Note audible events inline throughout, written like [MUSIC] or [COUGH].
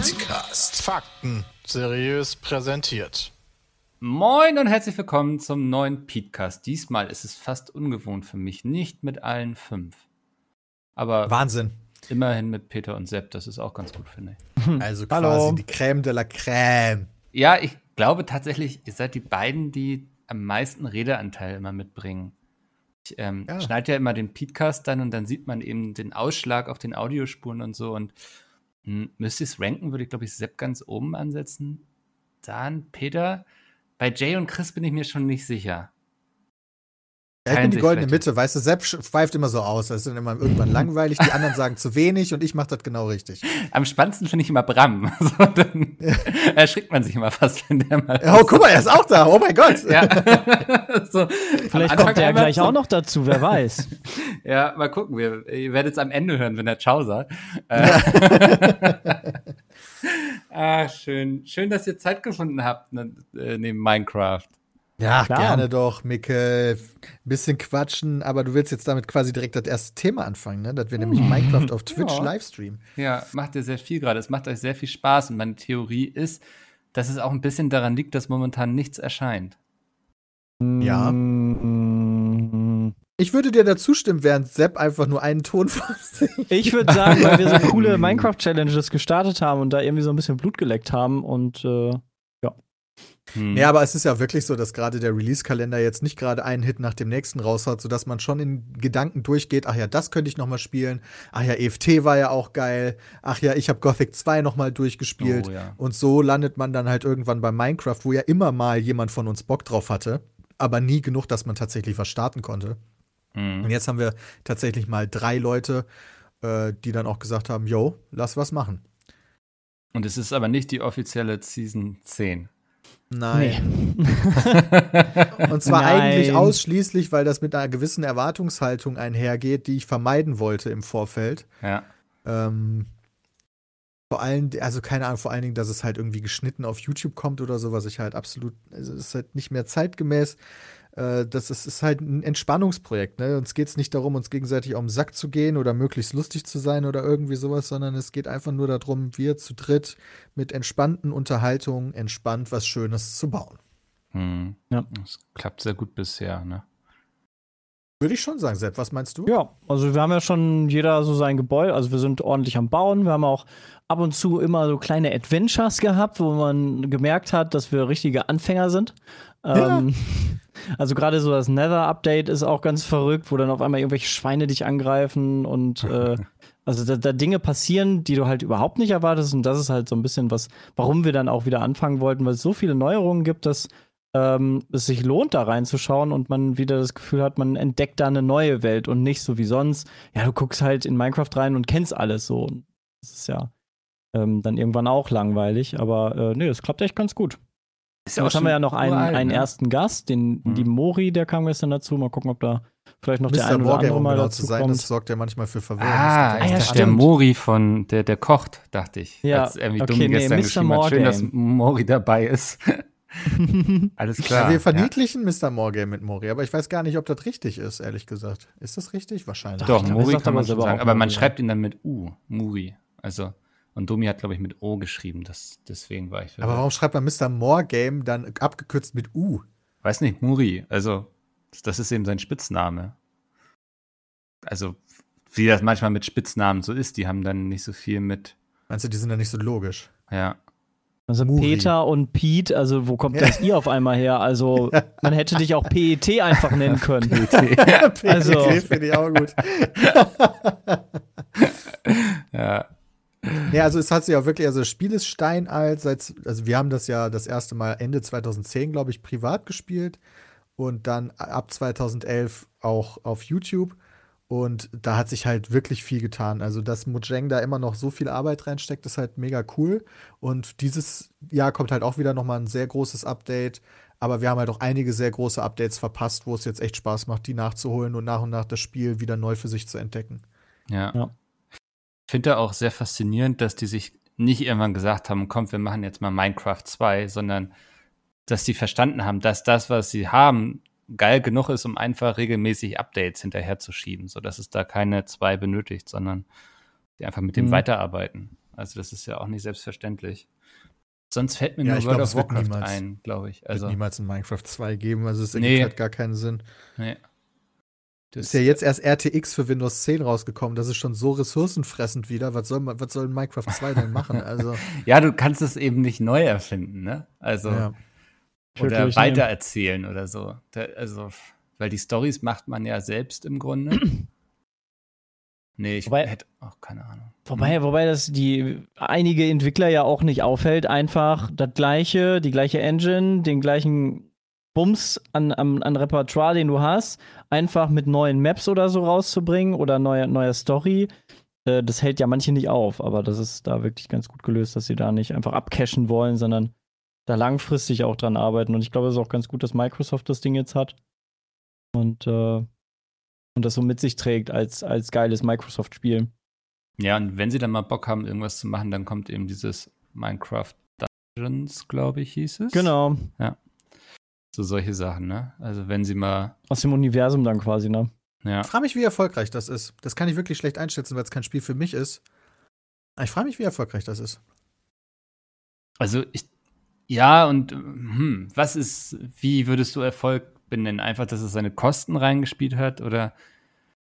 Petecast. Fakten seriös präsentiert. Moin und herzlich willkommen zum neuen Podcast. Diesmal ist es fast ungewohnt für mich, nicht mit allen fünf. Aber Wahnsinn. immerhin mit Peter und Sepp, das ist auch ganz gut, finde ich. [LAUGHS] Also Hallo. quasi die Crème de la Crème. Ja, ich glaube tatsächlich, ihr seid die beiden, die am meisten Redeanteil immer mitbringen. Ich ähm, Ja. schneide ja immer den Podcast dann und dann sieht man eben den Ausschlag auf den Audiospuren und so. Und mh, müsste ich es ranken, würde ich, glaube ich, Sepp ganz oben ansetzen. Dann Peter. Bei Jay und Chris bin ich mir schon nicht sicher. Ja, ich bin die goldene Mitte, weißt du, Sepp schweift immer so aus. Das ist dann immer irgendwann langweilig, die anderen sagen zu wenig und ich mache das genau richtig. [LAUGHS] Am spannendsten finde ich immer Bram. [LAUGHS] So, dann erschrickt man sich immer fast, wenn der mal. Oh, guck mal, er ist auch da. Oh mein Gott. Ja. [LAUGHS] so, Vielleicht kommt er ja gleich so- auch noch dazu, wer weiß. Ja, mal gucken. Wir, ihr werdet es am Ende hören, wenn der Ciao sagt. Äh, [LAUGHS] ah, schön. Schön, dass ihr Zeit gefunden habt ne, äh, neben Minecraft. Ja, Klar. gerne doch, Micke. Bisschen quatschen, aber du willst jetzt damit quasi direkt das erste Thema anfangen, ne? Dass wir nämlich Minecraft auf Twitch Ja. livestreamen. Ja, macht ihr sehr viel gerade. Es macht euch sehr viel Spaß. Und meine Theorie ist, dass es auch ein bisschen daran liegt, dass momentan nichts erscheint. Ja. Mm, Ich würde dir dazu stimmen, während Sepp einfach nur einen Ton [LAUGHS] sich. Ich würde sagen, weil wir so [LAUGHS] coole Minecraft-Challenges gestartet haben und da irgendwie so ein bisschen Blut geleckt haben und äh, Hm. Ja, aber es ist ja wirklich so, dass gerade der Release-Kalender jetzt nicht gerade einen Hit nach dem nächsten raushaut, sodass man schon in Gedanken durchgeht, ach ja, das könnte ich noch mal spielen. Ach ja, EFT war ja auch geil. Ach ja, ich habe Gothic 2 noch mal durchgespielt. Oh, ja. Und so landet man dann halt irgendwann bei Minecraft, wo ja immer mal jemand von uns Bock drauf hatte, aber nie genug, dass man tatsächlich was starten konnte. Hm. Und jetzt haben wir tatsächlich mal drei Leute, äh, die dann auch gesagt haben, yo, lass was machen. Und es ist aber nicht die offizielle Season 10. Nein. nee. [LAUGHS] Und zwar Nein. eigentlich ausschließlich, weil das mit einer gewissen Erwartungshaltung einhergeht, die ich vermeiden wollte im Vorfeld. Ja. Ähm, vor allem, also keine Ahnung, vor allen Dingen, dass es halt irgendwie geschnitten auf YouTube kommt oder so, was ich halt absolut, also es ist halt nicht mehr zeitgemäß. Äh, das ist, ist halt ein Entspannungsprojekt. Ne? Uns geht es nicht darum, uns gegenseitig auf den Sack zu gehen oder möglichst lustig zu sein oder irgendwie sowas, sondern es geht einfach nur darum, wir zu dritt mit entspannten Unterhaltungen entspannt was Schönes zu bauen. Hm. Ja. Das klappt sehr gut bisher, ne? Würde ich schon sagen, Sepp, was meinst du? Ja, also wir haben ja schon jeder so sein Gebäude, also wir sind ordentlich am Bauen. Wir haben auch ab und zu immer so kleine Adventures gehabt, wo man gemerkt hat, dass wir richtige Anfänger sind. Ja. Ähm, [LAUGHS] also gerade so das Nether-Update ist auch ganz verrückt, wo dann auf einmal irgendwelche Schweine dich angreifen und äh, [LAUGHS] also da, da Dinge passieren, die du halt überhaupt nicht erwartest. Und das ist halt so ein bisschen was, warum wir dann auch wieder anfangen wollten, weil es so viele Neuerungen gibt, dass ähm, es sich lohnt, da reinzuschauen und man wieder das Gefühl hat, man entdeckt da eine neue Welt und nicht so wie sonst. Ja, du guckst halt in Minecraft rein und kennst alles so. Das ist ja ähm, dann irgendwann auch langweilig, aber äh, nee, das klappt echt ganz gut. Ist Jetzt haben wir ja noch einen, uralt, einen ne? ersten Gast, den Mhm. die Mori, der kam gestern dazu. Mal gucken, ob da vielleicht noch der Mr. eine oder andere um mal genau dazu zu sein, kommt. das sorgt ja manchmal für Verwirrung. Ah, ich ja, der. Mori von, der, der kocht, dachte ich. Ja, Als irgendwie okay, Dummi nee, gestern Mr. geschrieben hat. Schön, dass. Mori dabei ist. [LAUGHS] Alles klar. ja, wir verniedlichen Mr. Morgame mit Mori, aber ich weiß gar nicht, ob das richtig ist, ehrlich gesagt. Ist das richtig? Wahrscheinlich. Doch, glaub, Mori kann man selber sagen. Aber man ja. schreibt ihn dann mit U. Muri. Also, und Domi hat, glaube ich, mit O geschrieben. Das, deswegen war ich Aber warum schreibt man Mr. Morgame dann abgekürzt mit U? Weiß nicht, Muri. Also, das ist eben sein Spitzname. Also, wie das manchmal mit Spitznamen so ist, die haben dann nicht so viel mit, Meinst du, die sind dann nicht so logisch? ja. Also Muri. Peter und Pete, also wo kommt das I auf einmal her? Also [LAUGHS] man hätte dich auch PET einfach nennen [LAUGHS] können. [LAUGHS] Also- PET finde ich auch gut. ja. Ja, also es hat sich auch wirklich, also das Spiel ist steinalt, seit, also wir haben das ja das erste Mal Ende 2010, glaube ich, privat gespielt und dann ab 2011 auch auf YouTube und da hat sich halt wirklich viel getan. Also, dass Mojang da immer noch so viel Arbeit reinsteckt, ist halt mega cool und dieses Jahr kommt halt auch wieder noch mal ein sehr großes Update. Aber wir haben halt auch einige sehr große Updates verpasst, wo es jetzt echt Spaß macht, die nachzuholen und nach und nach das Spiel wieder neu für sich zu entdecken. Ja. Ja. Finde auch sehr faszinierend, dass die sich nicht irgendwann gesagt haben, komm, wir machen jetzt mal Minecraft 2, sondern dass die verstanden haben, dass das, was sie haben, geil genug ist, um einfach regelmäßig Updates hinterherzuschieben, sodass es da keine zwei benötigt, sondern die einfach mit dem Mhm. weiterarbeiten. Also das ist ja auch nicht selbstverständlich. Sonst fällt mir Ja, nur World glaub, of wird Warcraft niemals- ein, glaube ich. Also Also, niemals ein Minecraft 2 geben, also es ergibt Nee. halt gar keinen Sinn. nee. Das Ist ja jetzt erst RTX für Windows 10 rausgekommen, das ist schon so ressourcenfressend wieder. Was soll, man- was soll Minecraft 2 denn [LAUGHS] machen? Also, ja, du kannst es eben nicht neu erfinden, ne? Also, ja. oder weitererzählen oder so. Da, also, weil die Stories macht man ja selbst im Grunde. [CLEARS THROAT] nee, ich Wobei- hätte auch keine Ahnung. Wobei, wobei das die einige Entwickler ja auch nicht auffällt, einfach das gleiche, die gleiche Engine, den gleichen Bums an, an, an Repertoire, den du hast, einfach mit neuen Maps oder so rauszubringen oder neuer neuer Story. Äh, das hält ja manche nicht auf, aber das ist da wirklich ganz gut gelöst, dass sie da nicht einfach abcashen wollen, sondern da langfristig auch dran arbeiten. Und ich glaube, es ist auch ganz gut, dass Microsoft das Ding jetzt hat. Und, äh, und das so mit sich trägt als, als geiles Microsoft-Spiel. Ja, und wenn sie dann mal Bock haben, irgendwas zu machen, dann kommt eben dieses Minecraft Dungeons, glaube ich, hieß es. Genau. So solche Sachen, ne? Also wenn sie mal, Aus dem Universum dann quasi, ne? ja. Ich frage mich, wie erfolgreich das ist. Das kann ich wirklich schlecht einschätzen, weil es kein Spiel für mich ist. Aber ich frage mich, wie erfolgreich das ist. Also ich, ja, und hm, was ist, wie würdest du Erfolg benennen? Einfach, dass es seine Kosten reingespielt hat oder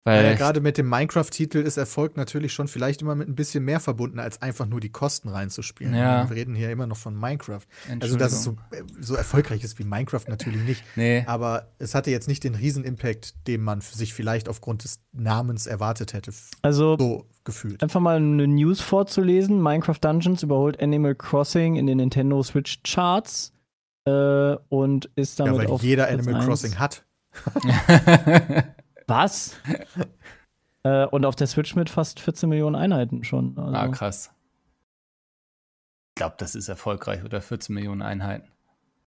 weil Weil gerade mit dem Minecraft-Titel ist Erfolg natürlich schon vielleicht immer mit ein bisschen mehr verbunden, als einfach nur die Kosten reinzuspielen. Ja. Wir reden hier immer noch von Minecraft. Also, dass es so, äh, so erfolgreich ist wie Minecraft natürlich nicht. [LAUGHS] Nee, Aber es hatte jetzt nicht den Riesen-Impact, den man für sich vielleicht aufgrund des Namens erwartet hätte. Also So gefühlt. einfach mal eine News vorzulesen. Minecraft Dungeons überholt Animal Crossing in den Nintendo Switch Charts äh, und ist Ja, damit weil auf jeder Platz Animal eins. Crossing hat. [LAUGHS] [LAUGHS] Was? [LAUGHS] äh, und auf der Switch mit fast 14 Millionen Einheiten schon. Also, ah, krass. Ich glaube, das ist erfolgreich oder 14 Millionen Einheiten.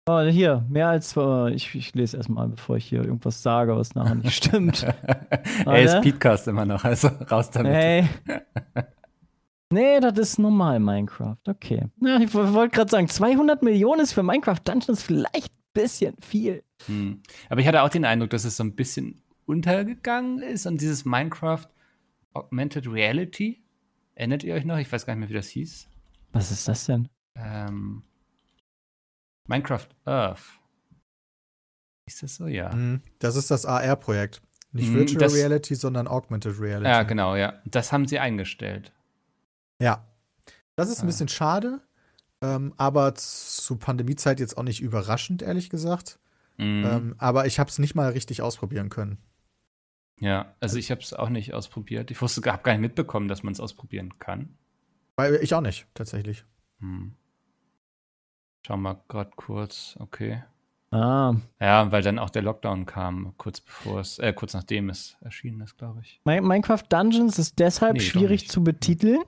oh, hier, mehr als. Äh, ich, ich lese erstmal, bevor ich hier irgendwas sage, was nachher nicht stimmt. [LAUGHS] Ey, ist. Speedcast immer noch, also raus damit. Hey. [LAUGHS] Nee, das ist normal Minecraft. Okay. Ja, ich wollte gerade sagen, 200 Millionen ist für Minecraft Dungeons vielleicht ein bisschen viel. Hm. Aber ich hatte auch den Eindruck, dass es so ein bisschen untergegangen ist und dieses Minecraft Augmented Reality. Erinnert ihr euch noch? Ich weiß gar nicht mehr, wie das hieß. Was ist das denn? Ähm, Minecraft Earth. Ist das so? Ja. Mhm. Das ist das AR-Projekt. Nicht Mhm, Virtual das- Reality, sondern Augmented Reality. Ja, genau, ja. Das haben sie eingestellt. Ja. Das ist ein Ah. bisschen schade, ähm, aber zu Pandemiezeit jetzt auch nicht überraschend, ehrlich gesagt. Mhm. Ähm, aber ich habe es nicht mal richtig ausprobieren können. Ja, also ich habe es auch nicht ausprobiert. Ich wusste, habe gar nicht mitbekommen, dass man es ausprobieren kann. Weil ich auch nicht, tatsächlich. Hm. Schau mal gerade kurz, okay. Ah, Ja, weil dann auch der Lockdown kam, kurz bevor es, äh, kurz nachdem es erschienen ist, glaube ich. Mi- Minecraft Dungeons ist deshalb Nee, schwierig zu betiteln,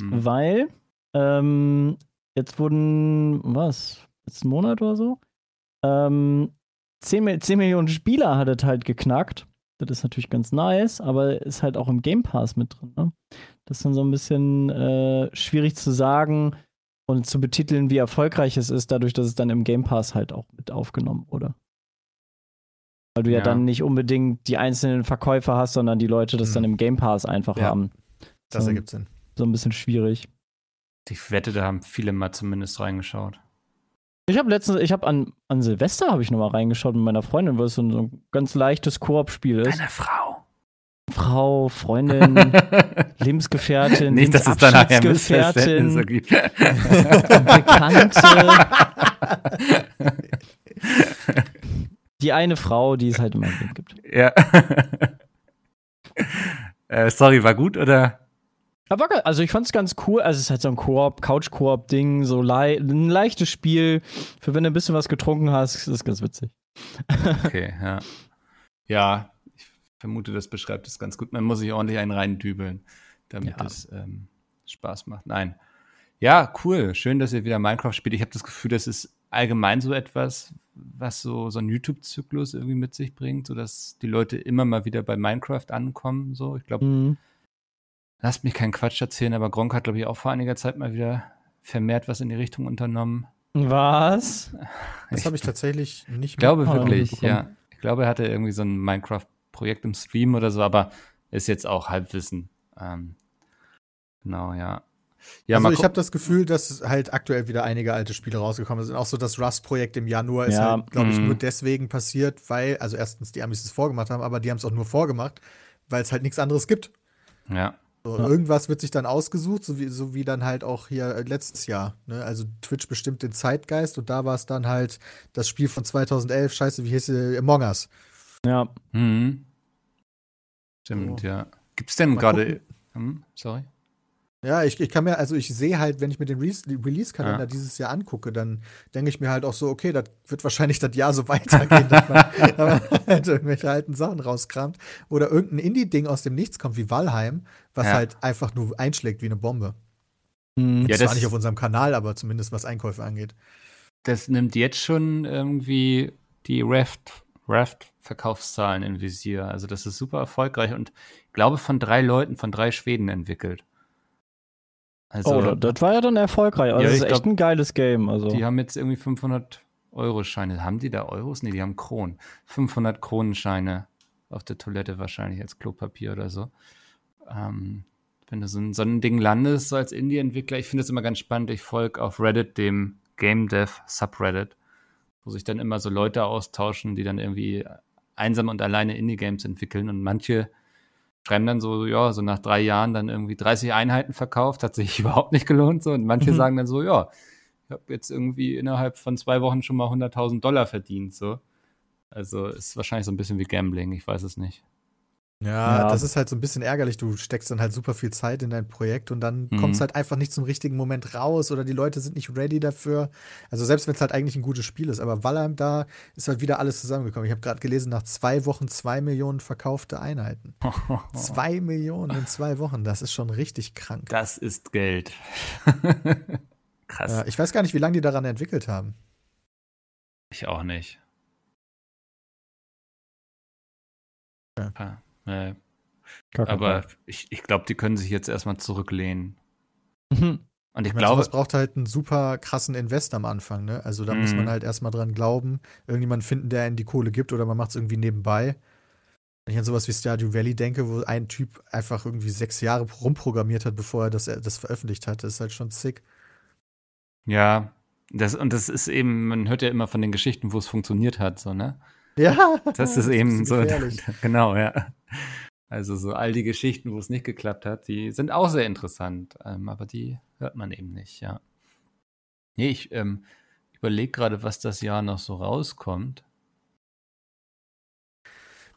Hm. weil ähm, jetzt wurden, was, letzten Monat oder so, ähm, 10, Mi- 10 Millionen Spieler hat es halt geknackt. Das ist natürlich ganz nice, aber ist halt auch im Game Pass mit drin. Ne? Das ist dann so ein bisschen äh, schwierig zu sagen und zu betiteln, wie erfolgreich es ist, dadurch, dass es dann im Game Pass halt auch mit aufgenommen wurde. Weil du ja, Ja. dann nicht unbedingt die einzelnen Verkäufer hast, sondern die Leute das Hm. dann im Game Pass einfach Ja. haben. Das So. ergibt Sinn. So ein bisschen schwierig. Ich wette, da haben viele mal zumindest reingeschaut. Ich habe letztens, ich habe an, an Silvester habe ich noch mal reingeschaut mit meiner Freundin, weil es so ein, so ein ganz leichtes Koop-Spiel ist. Eine Frau. Frau, Freundin, [LAUGHS] Lebensgefährtin, Nicht, dass es da nachher Missverständnisse gibt. Bekannte. Die eine Frau, die es halt immer gibt. ja. [LAUGHS] äh, sorry, war gut oder? Ge- also ich fand es ganz cool. Also es ist halt so ein Koop, Couch-Koop-Ding, so lei ein leichtes Spiel. Für wenn du ein bisschen was getrunken hast, ist das ganz witzig. [LAUGHS] Okay, ja. Ja, ich vermute, das beschreibt es ganz gut. Man muss sich ordentlich einen reindübeln, damit Ja. es ähm, Spaß macht. Nein. Ja, cool. Schön, dass ihr wieder Minecraft spielt. Ich habe das Gefühl, das ist allgemein so etwas, was so, so ein YouTube-Zyklus irgendwie mit sich bringt, sodass die Leute immer mal wieder bei Minecraft ankommen. So, ich glaube, Mhm. Lasst mich keinen Quatsch erzählen, aber Gronk hat, glaube ich, auch vor einiger Zeit mal wieder vermehrt was in die Richtung unternommen. Was? Das habe ich tatsächlich nicht Ich glaube wirklich, ja. Ich glaube, er hatte irgendwie so ein Minecraft-Projekt im Stream oder so, aber ist jetzt auch Halbwissen. Ähm, genau, ja. Ja, also ich habe das Gefühl, dass halt aktuell wieder einige alte Spiele rausgekommen sind. Auch so das Rust-Projekt im Januar ist Ja. halt, glaube ich, Mhm. nur deswegen passiert, weil, also erstens die Amis es vorgemacht haben, aber die haben es auch nur vorgemacht, weil es halt nichts anderes gibt. Ja, So, Ja. Irgendwas wird sich dann ausgesucht, so wie, so wie dann halt auch hier äh, letztes Jahr. Ne? Also Twitch bestimmt den Zeitgeist und da war es dann halt das Spiel von 2011, scheiße, wie hieß es, Among Us. Ja. mhm. Stimmt, So. ja. Gibt's denn gerade. Hm, sorry. Ja, ich, ich kann mir, also ich sehe halt, wenn ich mir den Re Release-Kalender Ja. dieses Jahr angucke, dann denke ich mir halt auch so, okay, das wird wahrscheinlich das Jahr so [LAUGHS] weitergehen, dass man, [LAUGHS] man halt irgendwelche alten Sachen rauskramt. Oder irgendein Indie-Ding aus dem Nichts kommt, wie Valheim, was Ja. halt einfach nur einschlägt wie eine Bombe. Mhm. Ja, Zwar nicht auf unserem Kanal, aber zumindest was Einkäufe angeht. Das nimmt jetzt schon irgendwie die Raft, Raft-Verkaufszahlen in Visier. Also, das ist super erfolgreich und ich glaube von drei Leuten, von drei Schweden entwickelt. Also, oh, das, war ja dann erfolgreich. Also Ja, das ist echt glaub, ein geiles Game. Also. Die haben jetzt irgendwie 500 Euro-Scheine. Haben die da Euros? Nee, die haben Kronen. 500 Kronenscheine auf der Toilette wahrscheinlich als Klopapier oder so. Ähm, wenn du so ein, so ein Ding landest, so als Indie-Entwickler, ich finde es immer ganz spannend. Ich folge auf Reddit dem Game Dev Subreddit, wo sich dann immer so Leute austauschen, die dann irgendwie einsam und alleine Indie-Games entwickeln und manche schreiben dann so, ja, so nach drei Jahren dann irgendwie 30 Einheiten verkauft, hat sich [LAUGHS] überhaupt nicht gelohnt so und manche Mhm. sagen dann so, ja, ich habe jetzt irgendwie innerhalb von zwei Wochen schon mal 100.000 Dollar verdient, so. Also ist wahrscheinlich so ein bisschen wie Gambling, ich weiß es nicht. Ja, Ja. das ist halt so ein bisschen ärgerlich. Du steckst dann halt super viel Zeit in dein Projekt und dann Mhm. kommt es halt einfach nicht zum richtigen Moment raus oder die Leute sind nicht ready dafür. Also selbst wenn es halt eigentlich ein gutes Spiel ist. Aber Valheim, da ist halt wieder alles zusammengekommen. Ich habe gerade gelesen, nach zwei Wochen zwei Millionen verkaufte Einheiten. [LAUGHS] Zwei Millionen in zwei Wochen, das ist schon richtig krank. Das ist Geld. [LAUGHS] Krass. Ja, ich weiß gar nicht, wie lange die daran entwickelt haben. Ich auch nicht. Ja. Nee. Gar kein Aber ich, ich glaube, die können sich jetzt erstmal zurücklehnen. Problem. Und ich Ich meine, glaube, sowas braucht halt einen super krassen Invest am Anfang, ne? Also da muss Mhm. man halt erstmal dran glauben, irgendjemanden finden, der einen die Kohle gibt oder man macht es irgendwie nebenbei. Wenn ich an sowas wie Stardew Valley denke, wo ein Typ einfach irgendwie sechs Jahre rumprogrammiert hat, bevor er das, das veröffentlicht hat, das ist halt schon sick. ja, das, und das ist eben, man hört ja immer von den Geschichten, wo es funktioniert hat, so, ne? Ja, Das ist eben bisschen so. gefährlich. [LAUGHS] Genau, ja. Also so all die Geschichten, wo es nicht geklappt hat, die sind auch sehr interessant, ähm, aber die hört man eben nicht, ja. Nee, ich ähm, überlege gerade, was das Jahr noch so rauskommt.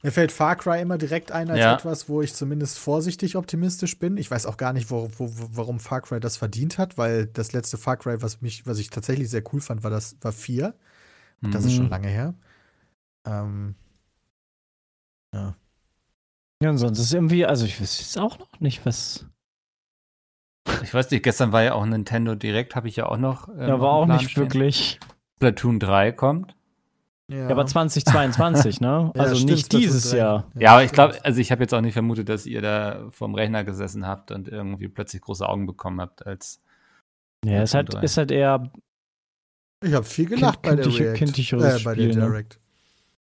Mir fällt Far Cry immer direkt ein als Ja. etwas, wo ich zumindest vorsichtig optimistisch bin. Ich weiß auch gar nicht, wo, wo, warum Far Cry das verdient hat, weil das letzte Far Cry, was mich, was ich tatsächlich sehr cool fand, war das war 4. Das ist Mhm. schon lange her. Ähm, ja. Ja, und sonst ist irgendwie, also ich weiß jetzt auch noch nicht, was. Ich weiß nicht, gestern war ja auch Nintendo Direkt, habe ich ja auch noch. ähm, Ja, war auch Plan nicht stehen. wirklich. Splatoon 3 kommt. Ja, aber 2022, [LAUGHS] ne? Ja, Also stimmt, nicht dieses 3. Jahr. Ja, aber ich glaube, also ich habe jetzt auch nicht vermutet, dass ihr da vorm Rechner gesessen habt und irgendwie plötzlich große Augen bekommen habt, als Ja, ist halt, Splatoon 3. ist halt eher. Ich habe viel gelacht Kind- bei der kindliche- React. kindlicheres äh, bei der Spiel, ne? Direct.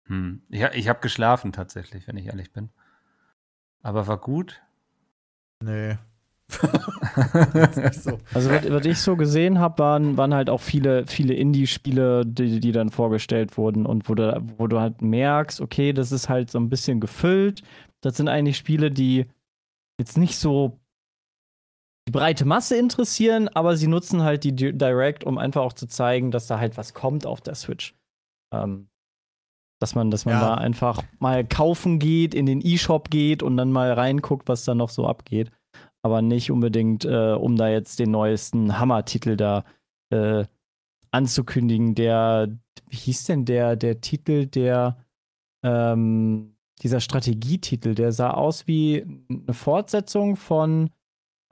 Hm. Ich, ich habe geschlafen tatsächlich, wenn ich ehrlich bin. Aber war gut. Nee. [LAUGHS] [LAUGHS] So. Also, was, was ich so gesehen habe, waren, waren halt auch viele, viele Indie-Spiele, die, die dann vorgestellt wurden und wo du, wo du halt merkst, okay, das ist halt so ein bisschen gefüllt. Das sind eigentlich Spiele, die jetzt nicht so die breite Masse interessieren, aber sie nutzen halt die Di- Direct, um einfach auch zu zeigen, dass da halt was kommt auf der Switch. Ähm, dass man, dass man Ja. da einfach mal kaufen geht, in den E-Shop geht und dann mal reinguckt, was da noch so abgeht. Aber nicht unbedingt, äh, um da jetzt den neuesten Hammer-Titel da äh, anzukündigen. Der, wie hieß denn der, der Titel, der ähm, dieser Strategietitel, der sah aus wie eine Fortsetzung von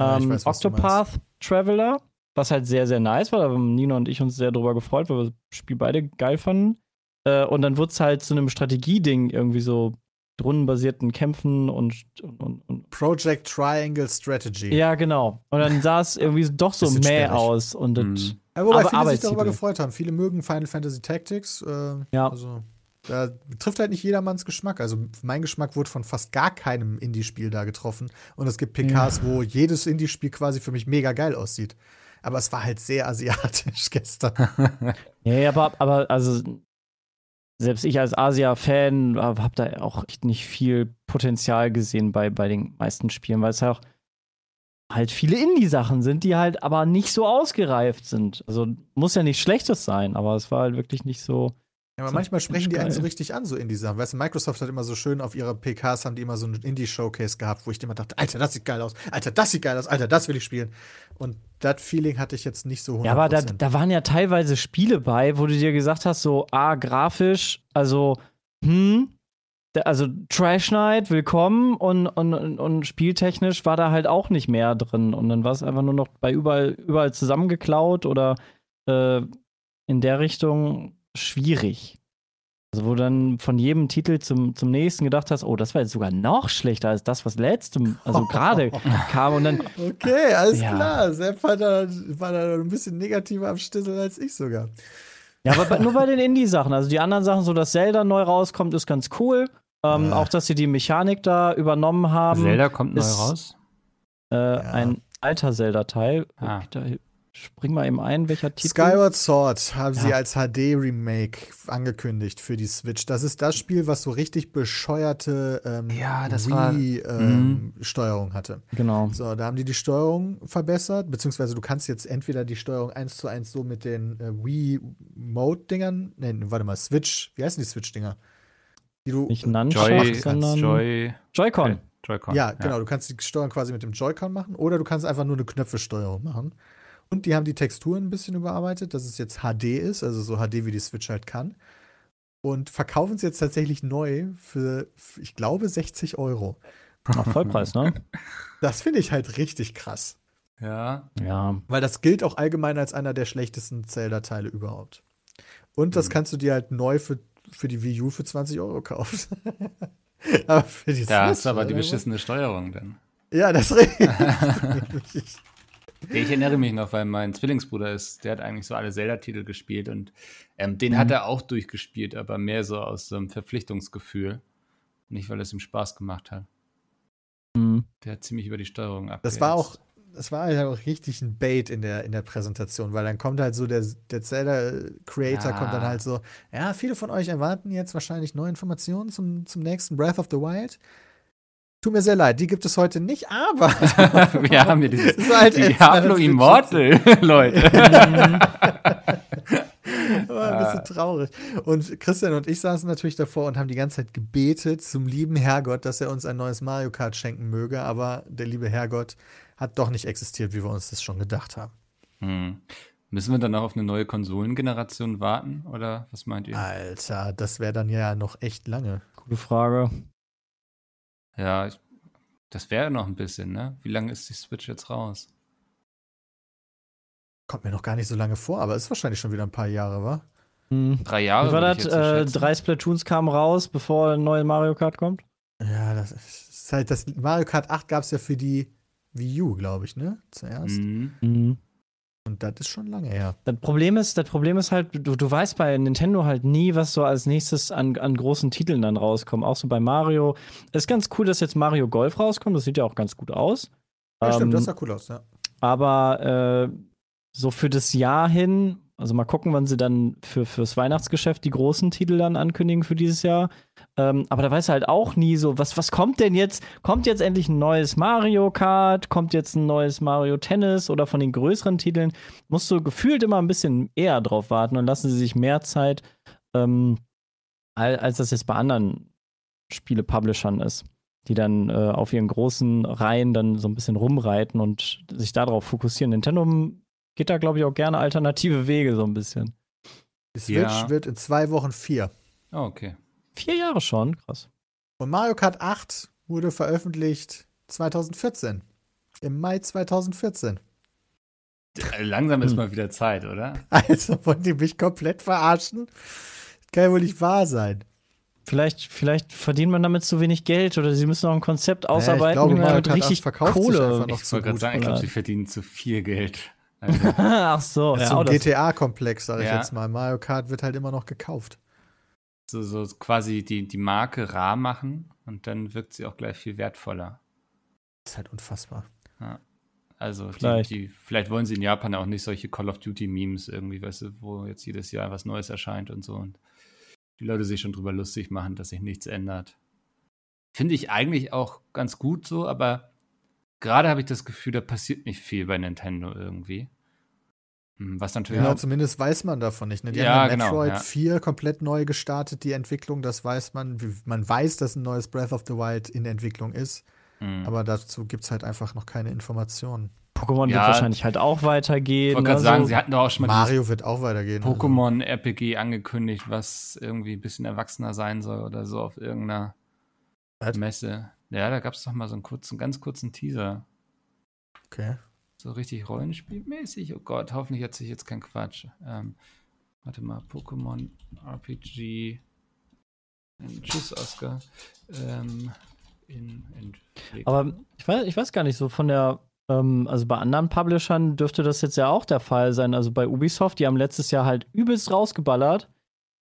Ja, ähm, weiß, was du Octopath Traveler, was halt sehr, sehr nice war. Da haben Nina und ich uns sehr drüber gefreut, weil wir das Spiel beide geil fanden. Äh, und dann wurde es halt zu einem Strategieding irgendwie so rundenbasierten Kämpfen und, und, und, Project Triangle Strategy. ja, genau. Und dann sah es [LAUGHS] irgendwie doch so mäh aus und das, Mhm. Ja, wobei Aber viele sich darüber gefreut haben. Viele mögen Final Fantasy Tactics. Äh, Ja. Also, da trifft halt nicht jedermanns Geschmack. Also, mein Geschmack wurde von fast gar keinem Indie-Spiel da getroffen. Und es gibt PKs, wo jedes Indie-Spiel quasi für mich mega geil aussieht. Aber es war halt sehr asiatisch [LAUGHS] gestern. Ja, aber, aber also selbst ich als Asia-Fan habe da auch echt nicht viel Potenzial gesehen bei, bei den meisten Spielen, weil es ja auch halt viele Indie-Sachen sind, die halt aber nicht so ausgereift sind. Also muss ja nicht Schlechtes sein, aber es war halt wirklich nicht so. Ja, aber So, manchmal sprechen die einen so richtig an, so Indie-Sachen. Weißt du, Microsoft hat immer so schön auf ihrer PKs haben die immer so einen Indie-Showcase gehabt, wo ich immer dachte, Alter, das sieht geil aus, Alter, das sieht geil aus, Alter, das will ich spielen. Und das Feeling hatte ich jetzt nicht so 100%. Ja, aber da, da waren ja teilweise Spiele bei, wo du dir gesagt hast, so, ah, grafisch, also, hm, also Trash Night, willkommen und, und, und, und spieltechnisch war da halt auch nicht mehr drin. Und dann war es einfach nur noch bei überall, überall zusammengeklaut oder äh, in der Richtung schwierig. Also, wo du dann von jedem Titel zum, zum nächsten gedacht hast, oh, das war jetzt sogar noch schlechter als das, was letztem, also [LAUGHS] gerade kam und dann, Okay, alles Ja. klar. Sepp war da, war da ein bisschen negativer am Stissel als ich sogar. Ja, aber bei, nur bei den Indie-Sachen. Also die anderen Sachen, so dass Zelda neu rauskommt, ist ganz cool. Ähm, Ja. Auch, dass sie die Mechanik da übernommen haben. Zelda kommt neu ist- raus. Äh, Ein alter Zelda-Teil. Ah. Da, spring mal eben ein, welcher Titel. Skyward Sword haben sie Ja. als HD-Remake angekündigt für die Switch. Das ist das Spiel, was so richtig bescheuerte ähm, Ja, das war- Mhm. Wii-Steuerung hatte. Genau. So, da haben die die Steuerung verbessert, beziehungsweise du kannst jetzt entweder die Steuerung eins zu eins so mit den äh, Wii-Mode-Dingern, nee, warte mal, Switch, wie heißen die Switch-Dinger? Die du, Nicht Nunchuck, Joy, sondern Joy, Joy-Con. Joy-Con. Ja, genau, du kannst die Steuerung quasi mit dem Joy-Con machen oder du kannst einfach nur eine Knöpfesteuerung machen. Und die haben die Texturen ein bisschen überarbeitet, dass es jetzt HD ist, also so HD, wie die Switch halt kann. Und verkaufen es jetzt tatsächlich neu für, ich glaube, 60 Euro. Ach, Vollpreis, ne? [LAUGHS] Das finde ich halt richtig krass. Ja. ja. Weil das gilt auch allgemein als einer der schlechtesten Zelda-Teile überhaupt. Und das Mhm. kannst du dir halt neu für, für die Wii U für 20 Euro kaufen. [LAUGHS] aber für die Da hast Switch, du aber die beschissene Steuerung dann. Ja, das richtig. [LAUGHS] Ich erinnere mich noch, weil mein Zwillingsbruder ist, der hat eigentlich so alle Zelda-Titel gespielt und ähm, den Mhm. hat er auch durchgespielt, aber mehr so aus so einem Verpflichtungsgefühl. Nicht, weil es ihm Spaß gemacht hat. Hm. Der hat ziemlich über die Steuerung ab. Das war auch, das war halt auch richtig ein Bait in der, in der Präsentation, weil dann kommt halt so der, der Zelda-Creator Ja. kommt dann halt so, ja, viele von euch erwarten jetzt wahrscheinlich neue Informationen zum, zum nächsten Breath of the Wild. Tut mir sehr leid, die gibt es heute nicht, aber [LAUGHS] Wir haben hier [LAUGHS] dieses halt Diablo Immortal, [LAUGHS] Leute. war ein bisschen traurig. Und Christian und ich saßen natürlich davor und haben die ganze Zeit gebetet zum lieben Herrgott, dass er uns ein neues Mario Kart schenken möge, aber der liebe Herrgott hat doch nicht existiert, wie wir uns das schon gedacht haben. Hm. Müssen wir dann noch auf eine neue Konsolengeneration warten? Oder was meint ihr? Alter, das wäre dann ja noch echt lange. Gute Frage. Ja, ich, das wäre noch ein bisschen, ne? Wie lange ist die Switch jetzt raus? Kommt mir noch gar nicht so lange vor, aber ist wahrscheinlich schon wieder ein paar Jahre, wa? Hm. Drei Jahre. Wie war das? Äh, drei Splatoons kamen raus, bevor ein neues Mario Kart kommt? Ja, das ist halt das Mario Kart 8 gab es ja für die Wii U, glaube ich, ne? Zuerst. Mhm. Und das ist schon lange her. Das Problem ist, das Problem ist halt, du, du weißt bei Nintendo halt nie, was so als nächstes an, an großen Titeln dann rauskommt. Auch so bei Mario. Es ist ganz cool, dass jetzt Mario Golf rauskommt. Das sieht ja auch ganz gut aus. Ja, stimmt, Ähm, das sah cool aus, ja. Aber äh, so für das Jahr hin, also mal gucken, wann sie dann für, fürs Weihnachtsgeschäft die großen Titel dann ankündigen für dieses Jahr. Ähm, aber da weiß halt auch nie so, was, was kommt denn jetzt? Kommt jetzt endlich ein neues Mario Kart? Kommt jetzt ein neues Mario Tennis oder von den größeren Titeln? Musst du gefühlt immer ein bisschen eher drauf warten und lassen sie sich mehr Zeit, ähm, al- als das jetzt bei anderen Spiele-Publishern ist die dann äh, auf ihren großen Reihen dann so ein bisschen rumreiten und sich darauf fokussieren. Nintendo geht da, glaube ich, auch gerne alternative Wege so ein bisschen. Die Switch Ja. wird in zwei Wochen vier. Oh, okay. Vier Jahre schon, krass. Und Mario Kart 8 wurde veröffentlicht 2014. Im Mai 2014. Äh, Langsam ist Hm. mal wieder Zeit, oder? [LAUGHS] Also wollen die mich komplett verarschen? kann ja wohl nicht wahr sein. Vielleicht, vielleicht verdient man damit zu wenig Geld oder sie müssen noch ein Konzept ausarbeiten, glaube, wie man Mario mit Kart 8 richtig Kohle. Ich wollte gerade sagen, ich glaube, sie verdienen zu viel Geld. Also, [LAUGHS] Ach so, Das ist ja, so auch ein GTA-Komplex, sag ich Ja. jetzt mal. Mario Kart wird halt immer noch gekauft. so, so quasi die, die Marke rar machen und dann wirkt sie auch gleich viel wertvoller. Das ist halt unfassbar. Also Vielleicht. Die, die, vielleicht wollen sie in Japan auch nicht solche Call of Duty Memes irgendwie, weißt du, wo jetzt jedes Jahr was Neues erscheint und so und die Leute sich schon drüber lustig machen, dass sich nichts ändert. Finde ich eigentlich auch ganz gut so, aber gerade habe ich das Gefühl, da passiert nicht viel bei Nintendo irgendwie. Hm, Was natürlich auch- zumindest weiß man davon nicht. Ne? Die Ja, haben ja genau, Metroid ja. 4 komplett neu gestartet, die Entwicklung, das weiß man. Wie- Man weiß, dass ein neues Breath of the Wild in Entwicklung ist, hm. aber dazu gibt es halt einfach noch keine Informationen. Pokémon Ja. wird wahrscheinlich halt auch ich weitergehen. wollte gerade also- sagen, sie hatten doch auch schon mal Mario wird auch weitergehen. also. Pokémon RPG angekündigt, was irgendwie ein bisschen erwachsener sein soll oder so auf irgendeiner Was? Messe. Ja, da gab es doch mal so einen kurzen, ganz kurzen Teaser. Okay. So richtig Rollenspielmäßig. Oh Gott, hoffentlich erzähle ich jetzt keinen Quatsch. Ähm, warte mal, Pokémon RPG. Ähm, Tschüss, Oscar. Ähm, in, Entwicklung. Aber ich weiß, ich weiß gar nicht, so von der, ähm, also bei anderen Publishern dürfte das jetzt ja auch der Fall sein. Also bei Ubisoft, die haben letztes Jahr halt übelst rausgeballert.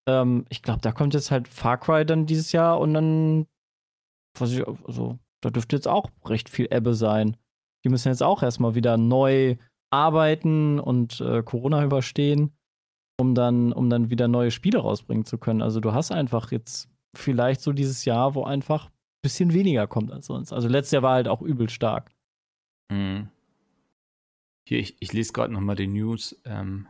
Ähm, ich glaube, da kommt jetzt halt Far Cry dann dieses Jahr und dann, weiß ich, also da dürfte jetzt auch recht viel Ebbe sein. Die müssen jetzt auch erstmal wieder neu arbeiten und äh, Corona überstehen, um dann, um dann wieder neue Spiele rausbringen zu können. Also du hast einfach jetzt vielleicht so dieses Jahr, wo einfach ein bisschen weniger kommt als sonst. Also letztes Jahr war halt auch übel stark. Mhm. Hier, ich, ich lese gerade nochmal die News. Ähm,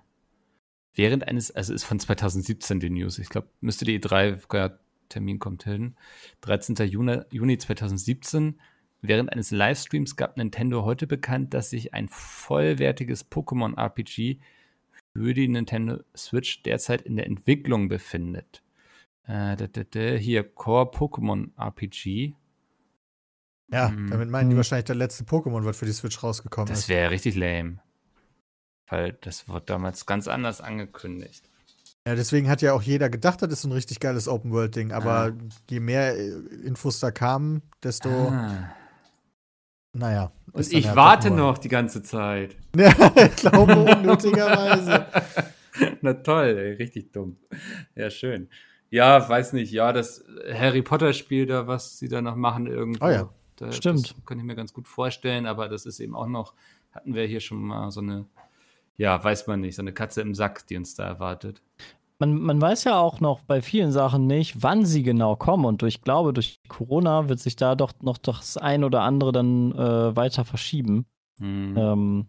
während eines, also ist von 2017 die News. Ich glaube, müsste die E3, ja, Termin kommt hin. 13. Juni, Juni 2017. Während eines Livestreams gab Nintendo heute bekannt, dass sich ein vollwertiges Pokémon-RPG für die Nintendo Switch derzeit in der Entwicklung befindet. Äh, da, da, da, hier, Core Pokémon RPG. Ja, Mhm. damit meinen die wahrscheinlich der letzte Pokémon wird für die Switch rausgekommen Das wäre richtig lame. Weil das wurde damals ganz anders angekündigt. Ja, deswegen hat ja auch jeder gedacht, das ist ein richtig geiles Open-World-Ding. Aber Ah. je mehr äh, Infos da kamen, desto, Ah. naja. Und ich ja warte noch die ganze Zeit. [LAUGHS] Ja, ich glaube unnötigerweise. [LAUGHS] Na toll, ey, richtig dumm. Ja, schön. Ja, weiß nicht, ja, das Harry Potter-Spiel da, was sie da noch machen irgendwo. Oh ja. da, Stimmt. Das kann ich mir ganz gut vorstellen, aber das ist eben auch noch, hatten wir hier schon mal so eine, ja, weiß man nicht, so eine Katze im Sack, die uns da erwartet. Man, man weiß ja auch noch bei vielen Sachen nicht, wann sie genau kommen. Und ich glaube, durch Corona wird sich da doch noch das ein oder andere dann äh, weiter verschieben. Hm. Ähm,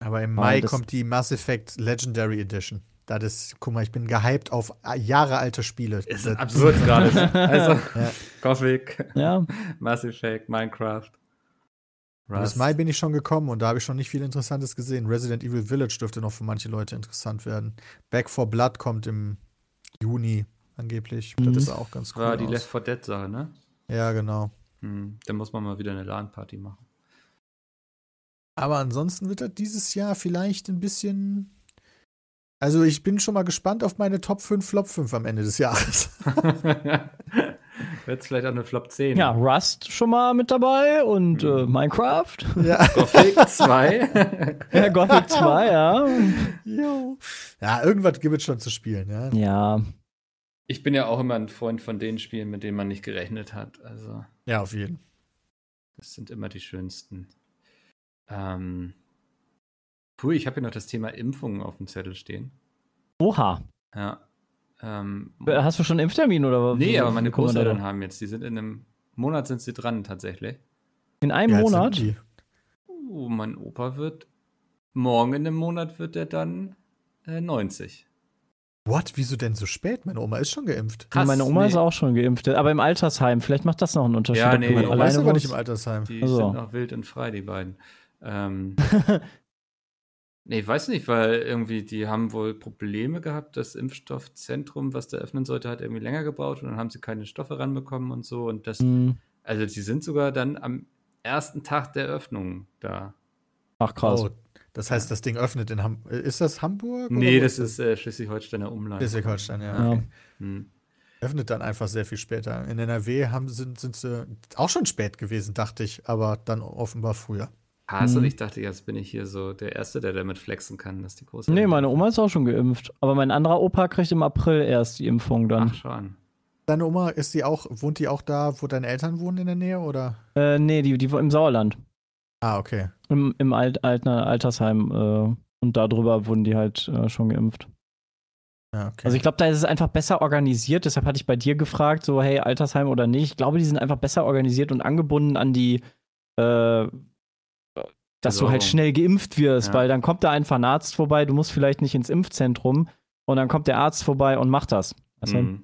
Aber im Mai kommt die Mass Effect Legendary Edition. Das ist, guck mal, ich bin gehypt auf Jahre alte Spiele. Ist Das- absurd gerade. [LAUGHS] Also, Ja. Gothic, ja, Mass Effect, Minecraft. Bis Rust. Mai bin ich schon gekommen und da habe ich schon nicht viel Interessantes gesehen. Resident Evil Village dürfte noch für manche Leute interessant werden. Back for Blood kommt im Juni angeblich. Mhm. Das ist auch ganz cool. War die aus. Left 4 Dead Sache, ne? Ja, genau. Hm. Dann muss man mal wieder eine LAN-Party machen. Aber ansonsten wird das dieses Jahr vielleicht ein bisschen. Also ich bin schon mal gespannt auf meine Top 5, Flop 5 am Ende des Jahres. [LAUGHS] [LAUGHS] Wird vielleicht auch eine Flop 10. ja, Rust schon mal mit dabei und äh, Mhm. Minecraft. ja. [LAUGHS] Gothic 2. [LAUGHS] ja, Gothic 2, ja. Jo. ja, irgendwas gibt es schon zu spielen, ja. Ja, ich bin ja auch immer ein Freund von den Spielen, mit denen man nicht gerechnet hat. Also, Ja, auf jeden. das sind immer die schönsten. Ähm, puh, ich habe hier noch das Thema Impfungen auf dem Zettel stehen. oha. Ja. Ähm, Hast du schon einen Impftermin oder was? nee, aber meine Großeltern haben jetzt, die sind in einem Monat sind sie dran tatsächlich. In einem alt Monat? Uh, mein Opa wird, morgen in einem Monat wird er dann äh, 90. What? Wieso denn so spät? Meine Oma ist schon geimpft. Krass, Meine Oma nee. ist auch schon geimpft, aber im Altersheim. Vielleicht macht das noch einen Unterschied. Ja, nee, meine Oma Alleine ist aber nicht im Altersheim. Die Also. sind noch wild und frei, die beiden. Ähm, [LAUGHS] nee, ich weiß nicht, weil irgendwie die haben wohl Probleme gehabt. Das Impfstoffzentrum, was da öffnen sollte, hat irgendwie länger gebraucht und dann haben sie keine Stoffe ranbekommen und so. Und das, Hm. also sie sind sogar dann am ersten Tag der Öffnung da. Ach krass. Oh, Das heißt, das Ding öffnet in Hamburg. Ist das Hamburg? Nee, das ist äh, Schleswig-Holsteiner Umland. Schleswig-Holstein, ja. Ja. Okay. Hm. Öffnet dann einfach sehr viel später. In NRW haben, sind, sind sie auch schon spät gewesen, dachte ich, aber dann offenbar früher. Krass, und Hm. ich dachte, jetzt bin ich hier so der Erste, der damit flexen kann, dass die große. Nee, meine Oma ist auch schon geimpft. Aber mein anderer Opa kriegt im April erst die Impfung dann. Ach schon. Deine Oma, ist die auch, wohnt die auch da, wo deine Eltern wohnen in der Nähe, oder? Äh, nee, die, die im Sauerland. Ah, okay. Im, im Alt, Altner, Altersheim. Äh, und darüber wurden die halt äh, schon geimpft. Ja, okay. Also ich glaube, da ist es einfach besser organisiert. Deshalb hatte ich bei dir gefragt, so hey, Altersheim oder nicht. Ich glaube, die sind einfach besser organisiert und angebunden an die, äh, dass du halt Versorgung. schnell geimpft wirst, Ja. weil dann kommt da einfach ein Arzt vorbei, du musst vielleicht nicht ins Impfzentrum und dann kommt der Arzt vorbei und macht das. Weißt du? Hm.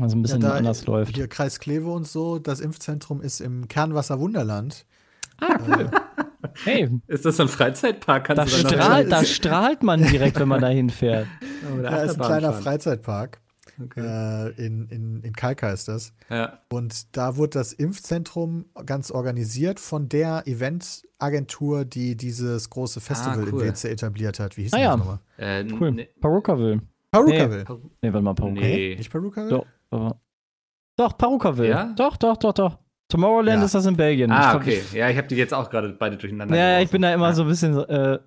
Also ein bisschen Ja, da- anders läuft. Hier Kreis Kleve und so, das Impfzentrum ist im Kernwasser Wunderland. Ah, cool. Hey, Ist das so ein Freizeitpark? da Kannst noch- strahlt, da strahlt man direkt, wenn man da hinfährt. [LAUGHS] Ja, Da ist ein kleiner fahren. Freizeitpark. Okay. Äh, in, in, in Kalka ist das. Ja. Und da wurde das Impfzentrum ganz organisiert von der Eventagentur, die dieses große Festival Ah, cool. in WC etabliert hat. Wie hieß Ah, das ja. nochmal? Äh, Cool. nee. Perukaville. Perukaville. Nee, warte mal, Perukaville. Nee. Nicht Perukaville? Doch, Doch, Perukaville. Ja? Doch, doch, doch, doch. Tomorrowland Ja. ist das in Belgien. Ah, Ich- okay. Ja, ich habe die jetzt auch gerade beide durcheinander. Ja, ja, ich geworfen. bin da immer Ja. so ein bisschen. Äh,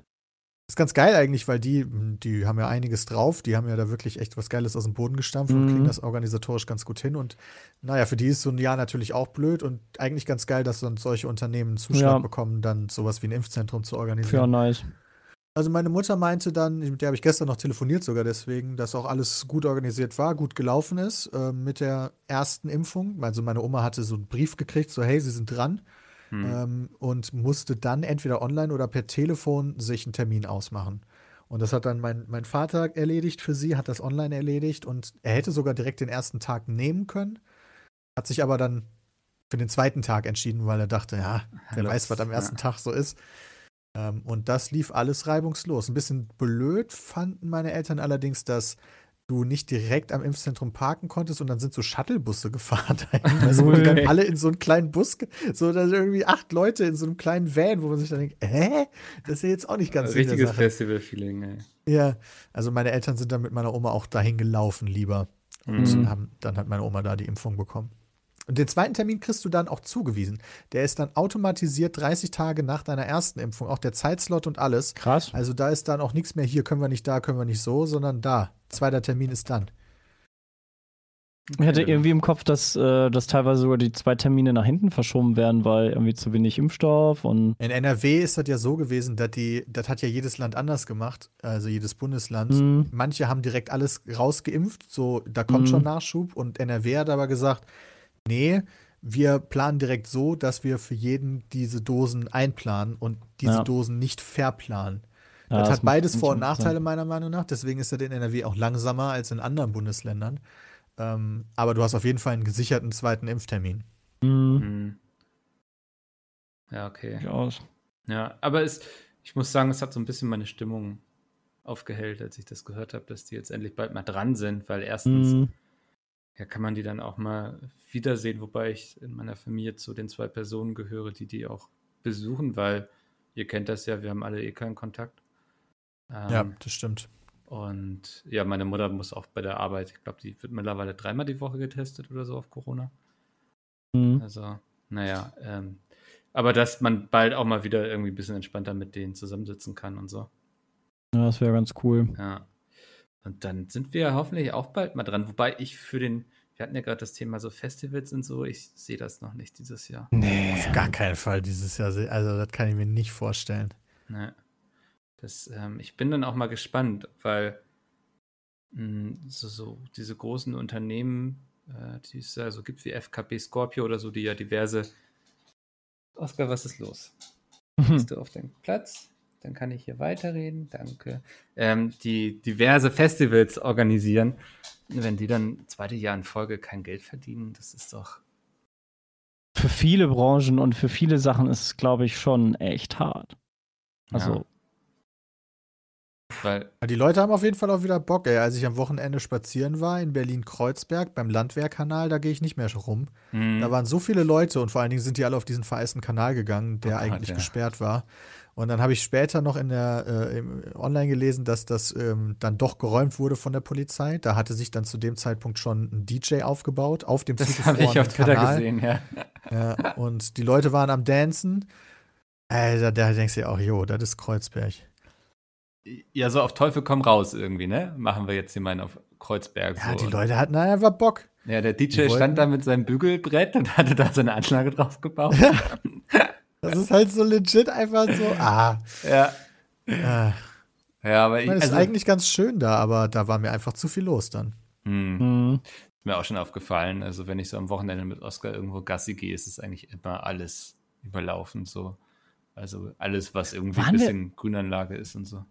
ist ganz geil eigentlich, weil die, die haben ja einiges drauf. Die haben ja da wirklich echt was Geiles aus dem Boden gestampft und Mhm. kriegen das organisatorisch ganz gut hin. Und naja, für die ist so ein Jahr natürlich auch blöd und eigentlich ganz geil, dass dann solche Unternehmen Zuschlag Ja. bekommen, dann sowas wie ein Impfzentrum zu ja, organisieren. nice. Also meine Mutter meinte dann, mit der habe ich gestern noch telefoniert sogar deswegen, dass auch alles gut organisiert war, gut gelaufen ist äh, mit der ersten Impfung. Also meine Oma hatte so einen Brief gekriegt, so hey, Sie sind dran Hm. ähm, und musste dann entweder online oder per Telefon sich einen Termin ausmachen. Und das hat dann mein, mein Vater erledigt für sie, hat das online erledigt und er hätte sogar direkt den ersten Tag nehmen können, hat sich aber dann für den zweiten Tag entschieden, weil er dachte, ja, wer weiß, was am ersten Tag so ist. Ähm, und das lief alles reibungslos. Ein bisschen blöd fanden meine Eltern allerdings, dass du nicht direkt am Impfzentrum parken konntest und dann sind so Shuttlebusse gefahren. Also wo die dann alle in so einen kleinen Bus, so dann irgendwie acht Leute in so einem kleinen Van, wo man sich dann denkt, hä? Das ist ja jetzt auch nicht ganz der Richtiges. Festival-Feeling, ey. Ja, also meine Eltern sind dann mit meiner Oma auch dahin gelaufen lieber. Und Mhm. haben, dann hat meine Oma da die Impfung bekommen. Und den zweiten Termin kriegst du dann auch zugewiesen. Der ist dann automatisiert 30 Tage nach deiner ersten Impfung, auch der Zeitslot und alles. Krass. Also da ist dann auch nichts mehr hier, können wir nicht da, können wir nicht so, sondern da. Zweiter Termin ist dann. Ich hatte irgendwie im Kopf, dass, äh, dass teilweise sogar die zwei Termine nach hinten verschoben werden, weil irgendwie zu wenig Impfstoff und. In NRW ist das ja so gewesen, dass die, das hat ja jedes Land anders gemacht, also jedes Bundesland. Mhm. Manche haben direkt alles rausgeimpft, so da kommt Mhm. schon Nachschub. Und NRW hat aber gesagt, nee, wir planen direkt so, dass wir für jeden diese Dosen einplanen und diese Ja. Dosen nicht verplanen. Ja, das hat beides Vor- und Nachteile meiner Meinung nach. Deswegen ist das in NRW auch langsamer als in anderen Bundesländern. Ähm, aber du hast auf jeden Fall einen gesicherten zweiten Impftermin. Mhm. Hm. Ja, okay. Durchaus. Ja, aber es, ich muss sagen, es hat so ein bisschen meine Stimmung aufgehellt, als ich das gehört habe, dass die jetzt endlich bald mal dran sind, weil erstens Mhm. ja, kann man die dann auch mal wiedersehen, wobei ich in meiner Familie zu den zwei Personen gehöre, die die auch besuchen, weil ihr kennt das ja, wir haben alle eh keinen Kontakt. Ähm, ja, das stimmt. Und ja, meine Mutter muss auch bei der Arbeit, ich glaube, die wird mittlerweile dreimal die Woche getestet oder so auf Corona. Mhm. Also, naja, ähm, aber dass man bald auch mal wieder irgendwie ein bisschen entspannter mit denen zusammensitzen kann und so. Ja, das wäre ganz cool. Ja. Und dann sind wir hoffentlich auch bald mal dran. Wobei ich für den, wir hatten ja gerade das Thema so Festivals und so, ich sehe das noch nicht dieses Jahr. Nee. Auf gar keinen Fall dieses Jahr. Also, das kann ich mir nicht vorstellen. Ne. Das, ähm, ich bin dann auch mal gespannt, weil mh, so, so diese großen Unternehmen, äh, die es ja so gibt wie FKP Scorpio oder so, die ja diverse. Oskar, was ist los? Bist du auf deinem Platz? Dann kann ich hier weiterreden. Danke. Ähm, die diverse Festivals organisieren. Wenn die dann zweite Jahr in Folge kein Geld verdienen, das ist doch. Für viele Branchen und für viele Sachen ist es, glaube ich, schon echt hart. Also, Ja. Weil, Die Leute haben auf jeden Fall auch wieder Bock, ey. Als ich am Wochenende spazieren war in Berlin-Kreuzberg beim Landwehrkanal, da gehe ich nicht mehr rum. hm, Da waren so viele Leute und vor allen Dingen sind die alle auf diesen vereisten Kanal gegangen, der Oh eigentlich ja. gesperrt war. Und dann habe ich später noch in der äh, online gelesen, dass das ähm, dann doch geräumt wurde von der Polizei. Da hatte sich dann zu dem Zeitpunkt schon ein DJ aufgebaut auf dem das habe ich auf Twitter Kanal. gesehen, ja. [LAUGHS] Ja, und die Leute waren am Dancen. Ey, da, da denkst du ja auch, jo, das ist Kreuzberg. Ja, so auf Teufel komm raus irgendwie, ne? Machen wir jetzt hier mal auf Kreuzberg. Ja, so. die Leute hatten einfach Bock. Ja, der DJ stand da mit seinem Bügelbrett und hatte da seine Anlage drauf gebaut. Das ist halt so legit einfach so. Ah, ja. äh, Ja, aber ich ich, meine, es also, ist eigentlich ganz schön da, aber da war mir einfach zu viel los dann. hm, Mhm. ist mir auch schon aufgefallen. Also, wenn ich so am Wochenende mit Oscar irgendwo Gassi gehe, ist es eigentlich immer alles überlaufen. So. Also alles, was irgendwie Waren ein wir- bisschen Grünanlage ist und so.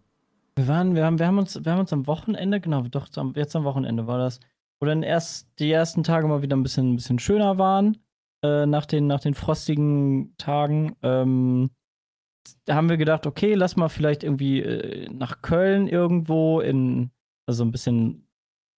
Wir waren, wir haben, wir haben uns, wir haben uns am Wochenende, genau, doch, jetzt am Wochenende war das, wo dann erst die ersten Tage mal wieder ein bisschen, ein bisschen schöner waren, äh, nach, den, nach den frostigen Tagen. Ähm, da haben wir gedacht, okay, lass mal vielleicht irgendwie äh, nach Köln irgendwo in, also ein bisschen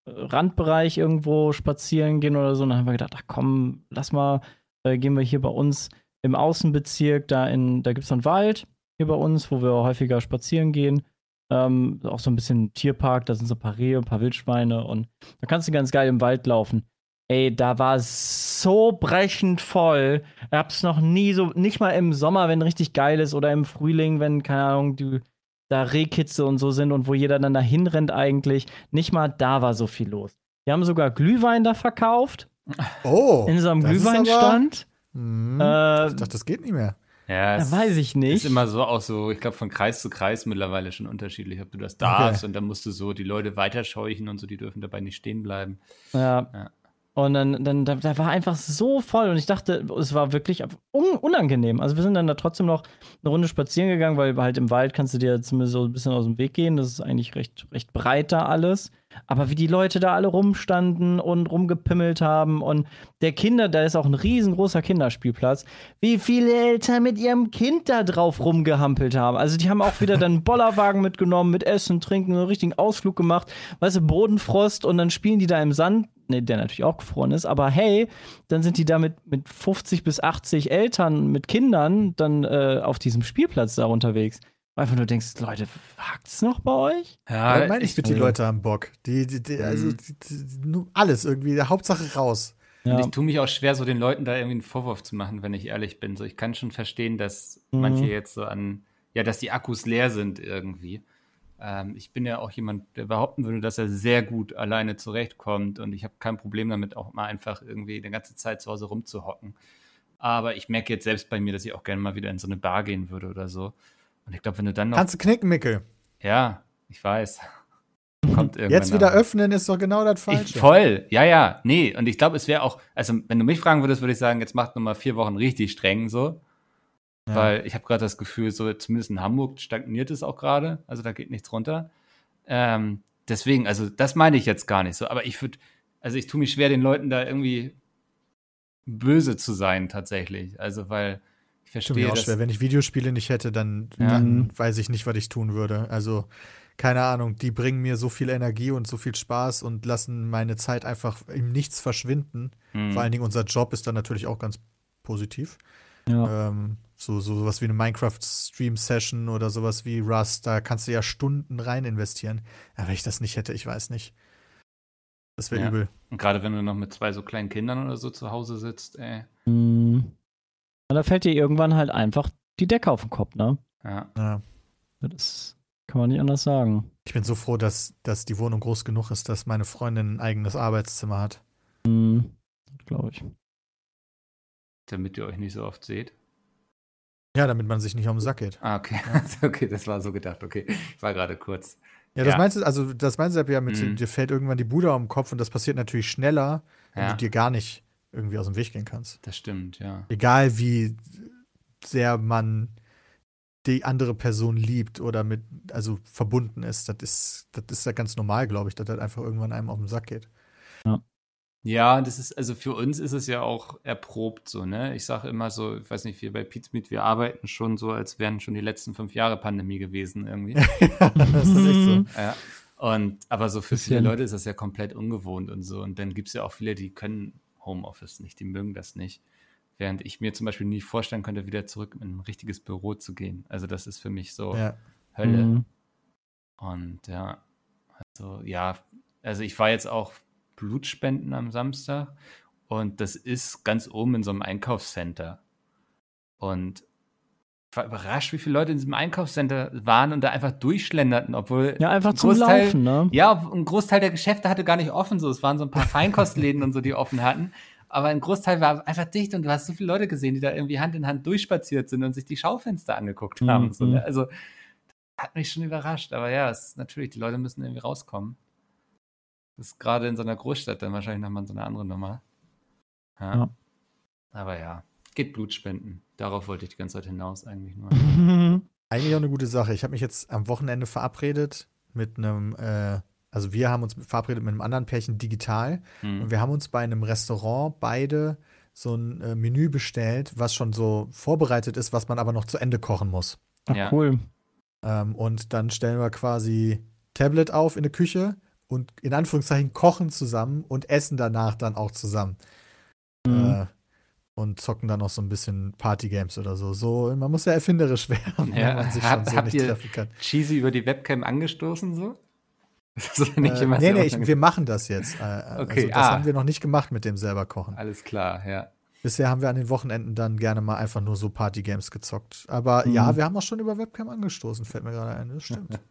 äh, Randbereich irgendwo spazieren gehen oder so. Und dann haben wir gedacht, ach komm, lass mal, äh, gehen wir hier bei uns im Außenbezirk, da in, da gibt es einen Wald hier bei uns, wo wir häufiger spazieren gehen. Ähm, auch so ein bisschen Tierpark, da sind so ein paar Rehe, ein paar Wildschweine und da kannst du ganz geil im Wald laufen. Ey, da war es so brechend voll. Ich hab's noch nie so, nicht mal im Sommer, wenn richtig geil ist oder im Frühling, wenn, keine Ahnung, die, da Rehkitze und so sind und wo jeder dann dahin rennt eigentlich. Nicht mal da war so viel los. Die haben sogar Glühwein da verkauft, Oh. in so einem Glühweinstand. Aber, hm, Äh, ich dachte, das geht nicht mehr. Ja, da weiß ich nicht. ist immer so auch so, ich glaube, von Kreis zu Kreis mittlerweile schon unterschiedlich, ob du das darfst und dann musst du so die Leute weiterscheuchen und so, die dürfen dabei nicht stehen bleiben. Ja. Ja. Und dann, dann da, da war einfach so voll und ich dachte, es war wirklich un unangenehm. Also wir sind dann da trotzdem noch eine Runde spazieren gegangen, weil halt im Wald kannst du dir zumindest so ein bisschen aus dem Weg gehen. Das ist eigentlich recht, recht breit da alles. Aber wie die Leute da alle rumstanden und rumgepimmelt haben und der Kinder, da ist auch ein riesengroßer Kinderspielplatz, wie viele Eltern mit ihrem Kind da drauf rumgehampelt haben. Also die haben auch wieder dann einen Bollerwagen mitgenommen mit Essen, Trinken, einen richtigen Ausflug gemacht. Weißt du, Bodenfrost und dann spielen die da im Sand. Ne, der natürlich auch gefroren ist, aber hey, dann sind die da mit, mit 50 bis 80 Eltern mit Kindern dann äh, auf diesem Spielplatz da unterwegs. Einfach nur denkst, Leute, hackt's noch bei euch? Ja, meine ich, mit die also- Leute haben Bock. Die, die, die, also Mhm. die, die, alles irgendwie. Hauptsache raus. und Ja. ich tue mich auch schwer, so den Leuten da irgendwie einen Vorwurf zu machen, wenn ich ehrlich bin. So, ich kann schon verstehen, dass Mhm. manche jetzt so an, ja, dass die Akkus leer sind irgendwie. Ähm, ich bin ja auch jemand, der behaupten würde, dass er sehr gut alleine zurechtkommt und ich habe kein Problem damit, auch mal einfach irgendwie eine ganze Zeit zu Hause rumzuhocken. Aber ich merke jetzt selbst bei mir, dass ich auch gerne mal wieder in so eine Bar gehen würde oder so. Und ich glaube, wenn du dann noch. Kannst du knicken, Mickel. ja, ich weiß. [LAUGHS] Kommt irgendwann. Jetzt wieder öffnen ist doch genau das ich, Falsche. voll, ja, ja, nee. Und ich glaube, es wäre auch, also wenn du mich fragen würdest, würde ich sagen, jetzt macht nochmal vier Wochen richtig streng so. Ja. Weil ich habe gerade das Gefühl, so zumindest in Hamburg stagniert es auch gerade. Also da geht nichts runter. Ähm, deswegen, also das meine ich jetzt gar nicht so. Aber ich würde, also ich tue mich schwer, den Leuten da irgendwie böse zu sein tatsächlich. Also weil ich verstehe mir auch das. schwer. Wenn ich Videospiele nicht hätte, dann, Ja. dann weiß ich nicht, was ich tun würde. Also, keine Ahnung, die bringen mir so viel Energie und so viel Spaß und lassen meine Zeit einfach im Nichts verschwinden. Hm. Vor allen Dingen unser Job ist dann natürlich auch ganz positiv. Ja. Ähm, so, so sowas wie eine Minecraft-Stream-Session oder sowas wie Rust, da kannst du ja Stunden rein investieren. Ja, wenn ich das nicht hätte, ich weiß nicht. Das wäre Ja. übel. Und gerade wenn du noch mit zwei so kleinen Kindern oder so zu Hause sitzt, ey. Mhm. Und da fällt dir irgendwann halt einfach die Decke auf den Kopf, ne? Ja. Ja. Das kann man nicht anders sagen. Ich bin so froh, dass, dass die Wohnung groß genug ist, dass meine Freundin ein eigenes Arbeitszimmer hat. Mhm. Glaube ich. Damit ihr euch nicht so oft seht. Ja, damit man sich nicht um den Sack geht. Ah, okay. [LAUGHS] okay, das war so gedacht. Okay, ich war gerade kurz. Ja, das Ja. meinst du, also das meinst du ja mit, Mhm. dir fällt irgendwann die Bude um den Kopf und das passiert natürlich schneller, wenn Ja, du dir gar nicht irgendwie aus dem Weg gehen kannst. das stimmt, ja. Egal wie sehr man die andere Person liebt oder mit, also verbunden ist, das ist, das ist ja ganz normal, glaube ich, dass das einfach irgendwann einem auf den Sack geht. Ja, das ist, also für uns ist es ja auch erprobt so, ne? Ich sage immer so, ich weiß nicht, wir bei Pizmeet, wir arbeiten schon so, als wären schon die letzten fünf Jahre Pandemie gewesen irgendwie. [LAUGHS] das ist echt so. ja. Und aber so für viele. Leute ist das ja komplett ungewohnt und so. Und dann gibt es ja auch viele, die können Homeoffice nicht, die mögen das nicht. Während ich mir zum Beispiel nie vorstellen könnte, wieder zurück in ein richtiges Büro zu gehen. Also das ist für mich so Ja. Hölle. Mhm. Und ja, also ja, also ich war jetzt auch Blutspenden am Samstag und das ist ganz oben in so einem Einkaufscenter. Und ich war überrascht, wie viele Leute in diesem Einkaufscenter waren und da einfach durchschlenderten, obwohl Ja, einfach ein zum Großteil- Laufen, ne? ja, ein Großteil der Geschäfte hatte gar nicht offen, so es waren so ein paar [LAUGHS] Feinkostläden und so, die offen hatten. Aber ein Großteil war einfach dicht und du hast so viele Leute gesehen, die da irgendwie Hand in Hand durchspaziert sind und sich die Schaufenster angeguckt haben. Mhm. So, ne? Also hat mich schon überrascht. Aber ja, es ist natürlich, die Leute müssen irgendwie rauskommen. Das ist gerade in so einer Großstadt dann wahrscheinlich nochmal so eine andere Nummer. Ja. Ja. Aber ja, geht Blut spenden. Darauf wollte ich die ganze Zeit hinaus eigentlich nur. [LAUGHS] Eigentlich auch eine gute Sache. Ich habe mich jetzt am Wochenende verabredet mit einem, äh, also wir haben uns verabredet mit einem anderen Pärchen digital Hm. und wir haben uns bei einem Restaurant beide so ein äh, Menü bestellt, was schon so vorbereitet ist, was man aber noch zu Ende kochen muss. Ach, Ja. cool. Ähm, und dann stellen wir quasi Tablet auf in der Küche und in Anführungszeichen kochen zusammen und essen danach dann auch zusammen. Mhm. Äh, und zocken dann noch so ein bisschen Partygames oder so. So, man muss ja erfinderisch [LAUGHS] werden, Ja, wenn man sich hab- schon so nicht ihr- treffen kann. Cheesy über die Webcam angestoßen so? [LAUGHS] Das ist nicht Äh, immer nee, nee, ich, wir machen das jetzt. Äh, also Okay, das ah. haben wir noch nicht gemacht mit dem selber kochen. Alles klar, ja. Bisher haben wir an den Wochenenden dann gerne mal einfach nur so Partygames gezockt. Aber Mhm. ja, wir haben auch schon über Webcam angestoßen, fällt mir gerade ein. Das stimmt. [LAUGHS]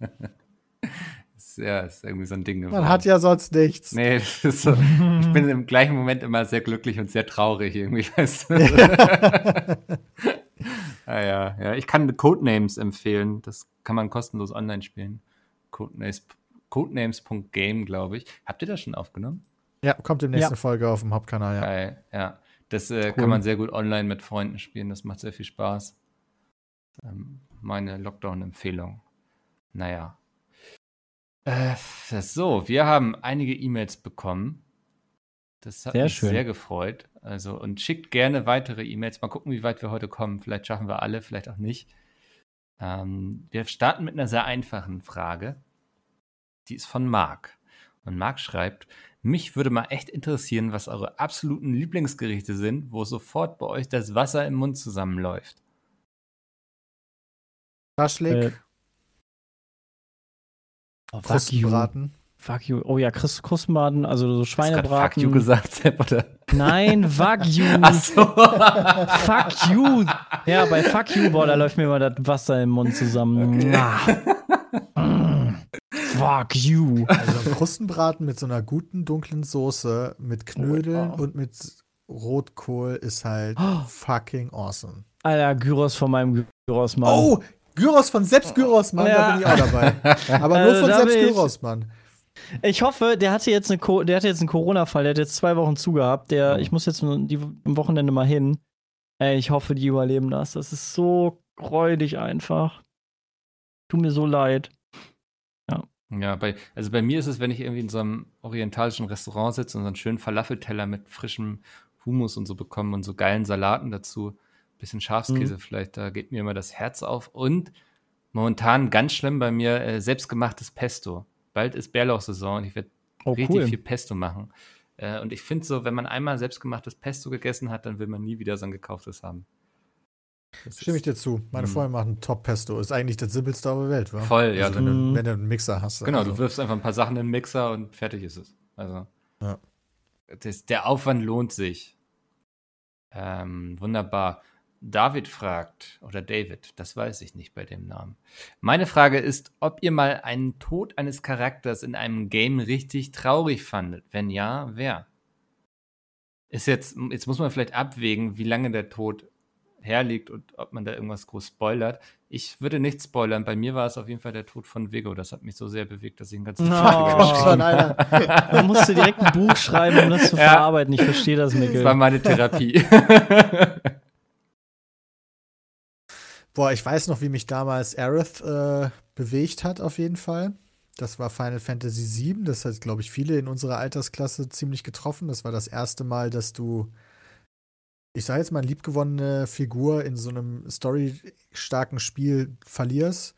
Ist, ja, ist irgendwie so ein Ding geworden. Man hat ja sonst nichts. Nee, das ist so. [LAUGHS] Ich bin im gleichen Moment immer sehr glücklich und sehr traurig irgendwie, [LAUGHS] weißt du? [LAUGHS] ah, ja, ja. Ich kann Codenames empfehlen. Das kann man kostenlos online spielen. Codenames, Codenames.game, glaube ich. Habt ihr das schon aufgenommen? Ja, kommt in der nächsten Ja. Folge auf dem Hauptkanal, ja. Geil, ja. Das äh, Cool. kann man sehr gut online mit Freunden spielen. Das macht sehr viel Spaß. Ähm, meine Lockdown-Empfehlung. Naja. Äh, so, wir haben einige E-Mails bekommen. Das hat Sehr mich schön. sehr gefreut. Also, und schickt gerne weitere E-Mails. Mal gucken, wie weit wir heute kommen. Vielleicht schaffen wir alle, vielleicht auch nicht. Ähm, wir starten mit einer sehr einfachen Frage. Die ist von Marc. Und Marc schreibt, mich würde mal echt interessieren, was eure absoluten Lieblingsgerichte sind, wo sofort bei euch das Wasser im Mund zusammenläuft. Taschlik, Äh, Oh, fuck you. Krustenbraten. Fuck you. Oh ja, Chris Krustenbraten, also so Hast Schweinebraten. Fuck you gesagt, Sepp, oder? Nein, Wagyu. [LAUGHS] Ach so. Fuck you. Ja, bei Fuck you, boah, da läuft mir immer das Wasser im Mund zusammen. Ah. Mm. Fuck you. Also Krustenbraten mit so einer guten dunklen Soße, mit Knödeln Oh. und mit Rotkohl ist halt fucking awesome. Alter, Gyros von meinem Gyros, Mann. Oh, Gyros von Seps Gyros, Mann, da Ja. bin ich auch dabei. Aber nur Also von da Seps Gyros, Mann. Ich hoffe, der hatte jetzt eine der hatte jetzt einen Corona-Fall, der hat jetzt zwei Wochen zugehabt. Der, Oh. ich muss jetzt nur die, am Wochenende mal hin. Ey, ich hoffe, die überleben das. Das ist so räudig einfach. Tut mir so leid. Ja, bei, also bei mir ist es, wenn ich irgendwie in so einem orientalischen Restaurant sitze und so einen schönen Falafelteller mit frischem Hummus und so bekomme und so geilen Salaten dazu, bisschen Schafskäse Mhm. vielleicht, da geht mir immer das Herz auf. Und momentan ganz schlimm bei mir äh, selbstgemachtes Pesto. Bald ist Bärlauchsaison und ich werde Oh, richtig cool. viel Pesto machen. Äh, und ich finde so, wenn man einmal selbstgemachtes Pesto gegessen hat, dann will man nie wieder so ein gekauftes haben. Das Stimme ich dir zu. Meine Mhm. Top machen Top-Pesto. Ist eigentlich das simpelste auf der Welt, wa? Voll, ja. Also, wenn, du, wenn du einen Mixer hast. Genau, also. du wirfst einfach ein paar Sachen in den Mixer und fertig ist es. Also, Ja. das, der Aufwand lohnt sich. Ähm, wunderbar. David fragt, oder David, das weiß ich nicht bei dem Namen. Meine Frage ist, ob ihr mal einen Tod eines Charakters in einem Game richtig traurig fandet. Wenn ja, wer? Ist jetzt, jetzt muss man vielleicht abwägen, wie lange der Tod herliegt und ob man da irgendwas groß spoilert. Ich würde nicht spoilern. Bei mir war es auf jeden Fall der Tod von Vigo. Das hat mich so sehr bewegt, dass ich einen ganzen. Frage Komm schon, Alter. Da musst du direkt ein Buch schreiben, um das zu [LAUGHS] Ja. verarbeiten. Ich verstehe das, Das war meine Therapie. [LAUGHS] Boah, ich weiß noch, wie mich damals Aerith äh, bewegt hat, auf jeden Fall. Das war Final Fantasy VII. Das hat, glaube ich, viele in unserer Altersklasse ziemlich getroffen. Das war das erste Mal, dass du, ich sage jetzt mal, eine liebgewonnene Figur in so einem storystarken Spiel verlierst.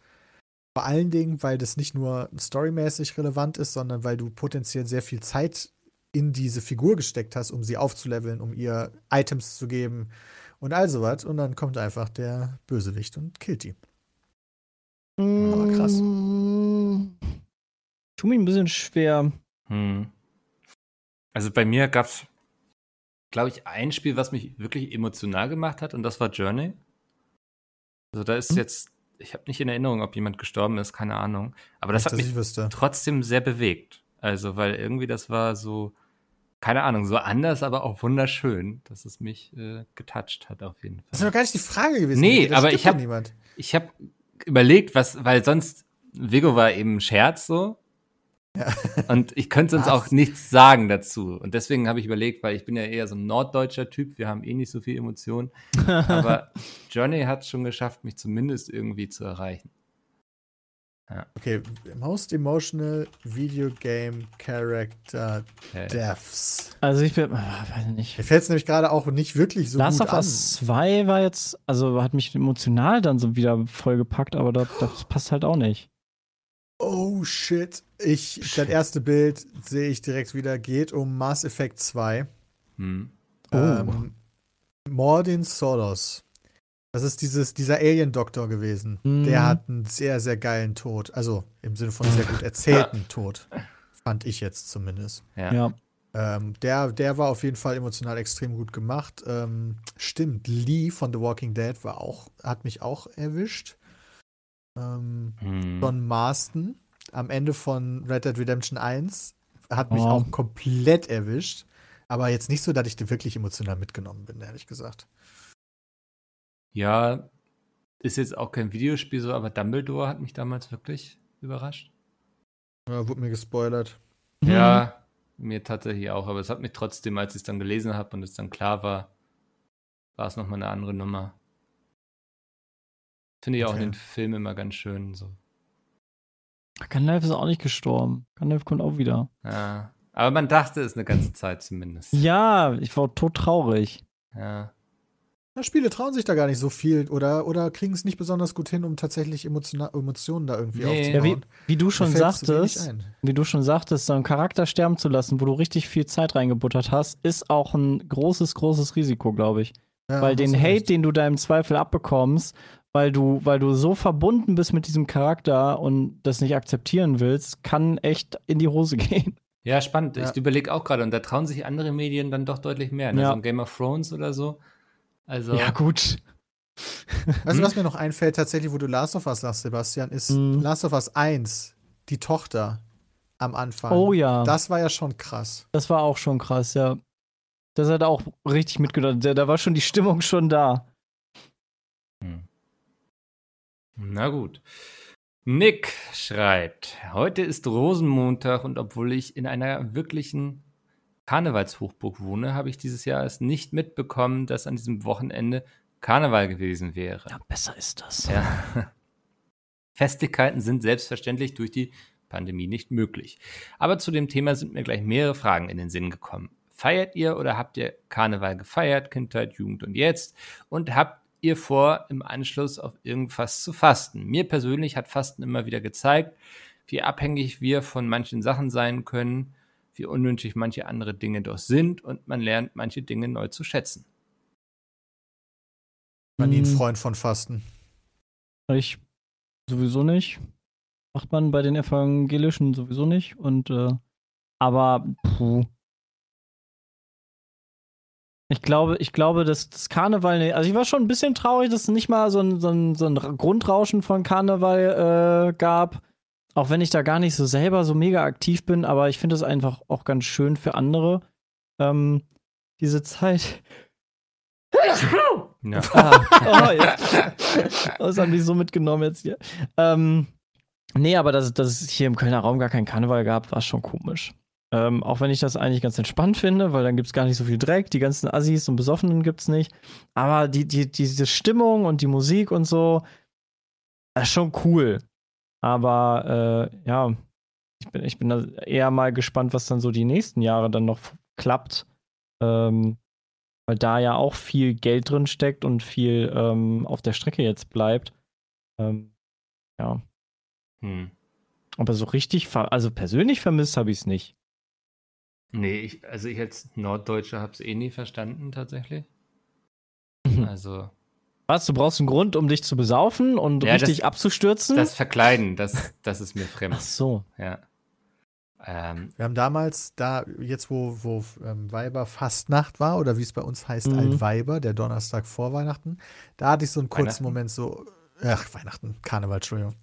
Vor allen Dingen, weil das nicht nur storymäßig relevant ist, sondern weil du potenziell sehr viel Zeit in diese Figur gesteckt hast, um sie aufzuleveln, um ihr Items zu geben und all sowas. Und dann kommt einfach der Bösewicht und killt die. Aber krass. Tu mir ein bisschen schwer. Hm. Also bei mir gab es, glaube ich, ein Spiel, was mich wirklich emotional gemacht hat und das war Journey. Also da ist Hm. jetzt, ich habe nicht in Erinnerung, ob jemand gestorben ist, keine Ahnung. Aber das Nicht, hat mich trotzdem sehr bewegt. Also, weil irgendwie das war so, keine Ahnung, so anders, aber auch wunderschön, dass es mich äh, getoucht hat auf jeden Das ist Fall. doch gar nicht die Frage gewesen. Nee, Das aber ich hab- doch niemand. Ich habe überlegt, was, weil sonst, Vigo war eben ein Scherz so. Ja. [LAUGHS] Und ich könnte sonst auch nichts sagen dazu. Und deswegen habe ich überlegt, weil ich bin ja eher so ein norddeutscher Typ, wir haben eh nicht so viel Emotionen. [LAUGHS] Aber Johnny hat es schon geschafft, mich zumindest irgendwie zu erreichen. Okay, Most Emotional Video Game Character Äh, Deaths. Also ich bin, ah, weiß nicht. Mir fällt es nämlich gerade auch nicht wirklich so Last gut of an. Us 2 war jetzt, also hat mich emotional dann so wieder vollgepackt, aber das, das passt halt auch nicht. Oh shit. Ich, das erste Bild sehe ich direkt wieder, geht um Mass Effect 2. hm. Oh. Ähm, Mordin Solos. Das ist dieses, dieser Alien-Doktor gewesen. Mhm. Der hat einen sehr, sehr geilen Tod. Also im Sinne von sehr gut erzählten [LAUGHS] Tod. Fand ich jetzt zumindest. Ja. Ja. Ähm, der, der war auf jeden Fall emotional extrem gut gemacht. Ähm, stimmt, Lee von The Walking Dead war auch, hat mich auch erwischt. Ähm, Hm. John Marston am Ende von Red Dead Redemption 1 hat mich Oh. auch komplett erwischt. Aber jetzt nicht so, dass ich wirklich emotional mitgenommen bin, ehrlich gesagt. Ja, ist jetzt auch kein Videospiel so, aber Dumbledore hat mich damals wirklich überrascht. Ja, wurde mir gespoilert. Mhm. Ja, mir tatsächlich auch, aber es hat mich trotzdem, als ich es dann gelesen habe und es dann klar war, war es nochmal eine andere Nummer. Finde ich auch Okay. in den Filmen immer ganz schön so. Gandalf ist auch nicht gestorben. Gandalf kommt auch wieder. Ja. Aber man dachte es eine ganze Zeit zumindest. Ja, ich war todtraurig. Ja. Ja, Spiele trauen sich da gar nicht so viel oder, oder kriegen es nicht besonders gut hin, um tatsächlich emotiona- Emotionen da irgendwie Nee. Ja, wie, aufzubauen. wie du schon sagtest, ein. wie du schon sagtest, so einen Charakter sterben zu lassen, wo du richtig viel Zeit reingebuttert hast, ist auch ein großes, großes Risiko, glaube ich. Ja, weil den Hate, recht. den du da im Zweifel abbekommst, weil du, weil du so verbunden bist mit diesem Charakter und das nicht akzeptieren willst, kann echt in die Hose [LAUGHS] gehen. Ja, spannend. Ja. Ich überlege auch gerade, und da trauen sich andere Medien dann doch deutlich mehr. Ne? Ja. So ein Game of Thrones oder so. Also, gut. Weißt du, Hm? was mir noch einfällt, tatsächlich, wo du Last of Us sagst, Sebastian, ist Mhm. Last of Us 1, die Tochter am Anfang. Oh ja, das, Das war ja schon krass. war auch schon krass, ja. Das hat er auch richtig mitgedacht. Da, da war schon die Stimmung schon da. Hm. Na gut. Nick schreibt, heute ist Rosenmontag und obwohl ich in einer wirklichen Karnevalshochburg wohne, habe ich dieses Jahr es nicht mitbekommen, dass an diesem Wochenende Karneval gewesen wäre. Ja, besser ist das. Ja. [LAUGHS] Festlichkeiten sind selbstverständlich durch die Pandemie nicht möglich. Aber zu dem Thema sind mir gleich mehrere Fragen in den Sinn gekommen. Feiert ihr oder habt ihr Karneval gefeiert, Kindheit, Jugend und jetzt? Und habt ihr vor, im Anschluss auf irgendwas zu fasten? Mir persönlich hat Fasten immer wieder gezeigt, wie abhängig wir von manchen Sachen sein können, wie unnötig manche andere Dinge doch sind und man lernt manche Dinge neu zu schätzen. Ich war nie ein Hm. Freund von Fasten. Ich sowieso nicht. Macht man bei den Evangelischen sowieso nicht. Und äh, aber puh. Ich glaube, ich glaube, dass das Karneval, ne- also ich war schon ein bisschen traurig, dass es nicht mal so ein, so ein, so ein Grundrauschen von Karneval äh, gab. Auch wenn ich da gar nicht so selber so mega aktiv bin, aber ich finde es einfach auch ganz schön für andere. Ähm, diese Zeit. Ja. [LAUGHS] Ah, oh, ja. Das haben die so mitgenommen jetzt hier. Ähm, nee, aber dass, dass es hier im Kölner Raum gar keinen Karneval gab, war schon komisch. Ähm, auch wenn ich das eigentlich ganz entspannt finde, weil dann gibt es gar nicht so viel Dreck, die ganzen Assis und Besoffenen gibt es nicht. Aber die, die, diese Stimmung und die Musik und so, das ist schon cool. Aber äh, ja, ich bin, ich bin da eher mal gespannt, was dann so die nächsten Jahre dann noch klappt. Ähm, weil da ja auch viel Geld drin steckt und viel ähm, auf der Strecke jetzt bleibt. Ähm, ja. Hm. Aber so richtig, also persönlich vermisst habe ich es nicht. Nee, ich, also ich als Norddeutscher habe es eh nie verstanden, tatsächlich. [LAUGHS] Also, Was, du brauchst einen Grund, um dich zu besaufen und Ja, das- richtig abzustürzen? das Verkleiden, das, das ist mir fremd. Ach so. Ja. Ähm, Wir haben damals, da, jetzt wo, wo ähm, Weiberfastnacht war, oder wie es bei uns heißt, Mhm. Altweiber, der Donnerstag vor Weihnachten, da hatte ich so einen kurzen? Moment so, ach, Weihnachten, Karneval, Entschuldigung.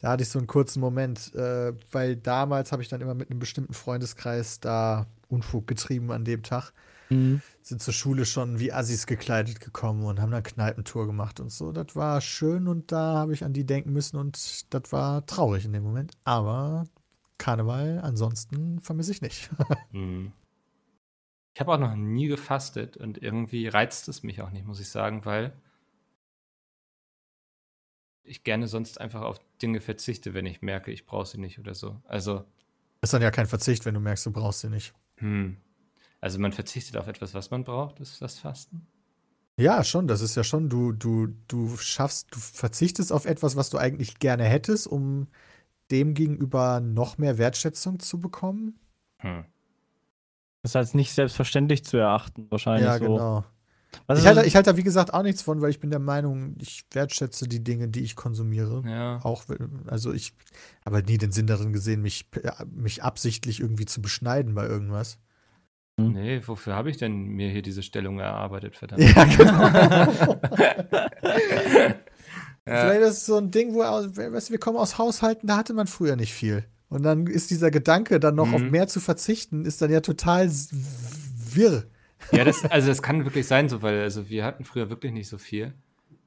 Da hatte ich so einen kurzen Moment, äh, weil damals habe ich dann immer mit einem bestimmten Freundeskreis da Unfug getrieben an dem Tag. Mhm. Sind zur Schule schon wie Assis gekleidet gekommen und haben dann Kneipentour gemacht und so. Das war schön und da habe ich an die denken müssen und das war traurig in dem Moment. Aber Karneval ansonsten vermisse ich nicht. [LAUGHS] hm. ich habe auch noch nie gefastet und irgendwie reizt es mich auch nicht, muss ich sagen, weil ich gerne sonst einfach auf Dinge verzichte, wenn ich merke, ich brauche sie nicht oder so. Also, ist dann ja kein Verzicht, wenn du merkst, du brauchst sie nicht. Hm. Also man verzichtet auf etwas, was man braucht, ist das Fasten? Ja, schon, das ist ja schon, du, du, du schaffst, du verzichtest auf etwas, was du eigentlich gerne hättest, um dem gegenüber noch mehr Wertschätzung zu bekommen. Hm. Das ist als nicht selbstverständlich zu erachten, wahrscheinlich ja, so. genau. Was Ich halte, ich halte da, wie gesagt, auch nichts von, weil ich bin der Meinung, ich wertschätze die Dinge, die ich konsumiere. Ja. Auch, also ich habe nie den Sinn darin gesehen, mich, mich absichtlich irgendwie zu beschneiden bei irgendwas. Nee, wofür habe ich denn mir hier diese Stellung erarbeitet, verdammt? Ja, genau. [LAUGHS] [LAUGHS] Vielleicht ist es so ein Ding, wo, weißt du, wir kommen aus Haushalten, da hatte man früher nicht viel. Und dann ist dieser Gedanke, dann noch auf Mhm. mehr zu verzichten, ist dann ja total wirr. Ja, das, also das kann wirklich sein, so, weil also wir hatten früher wirklich nicht so viel.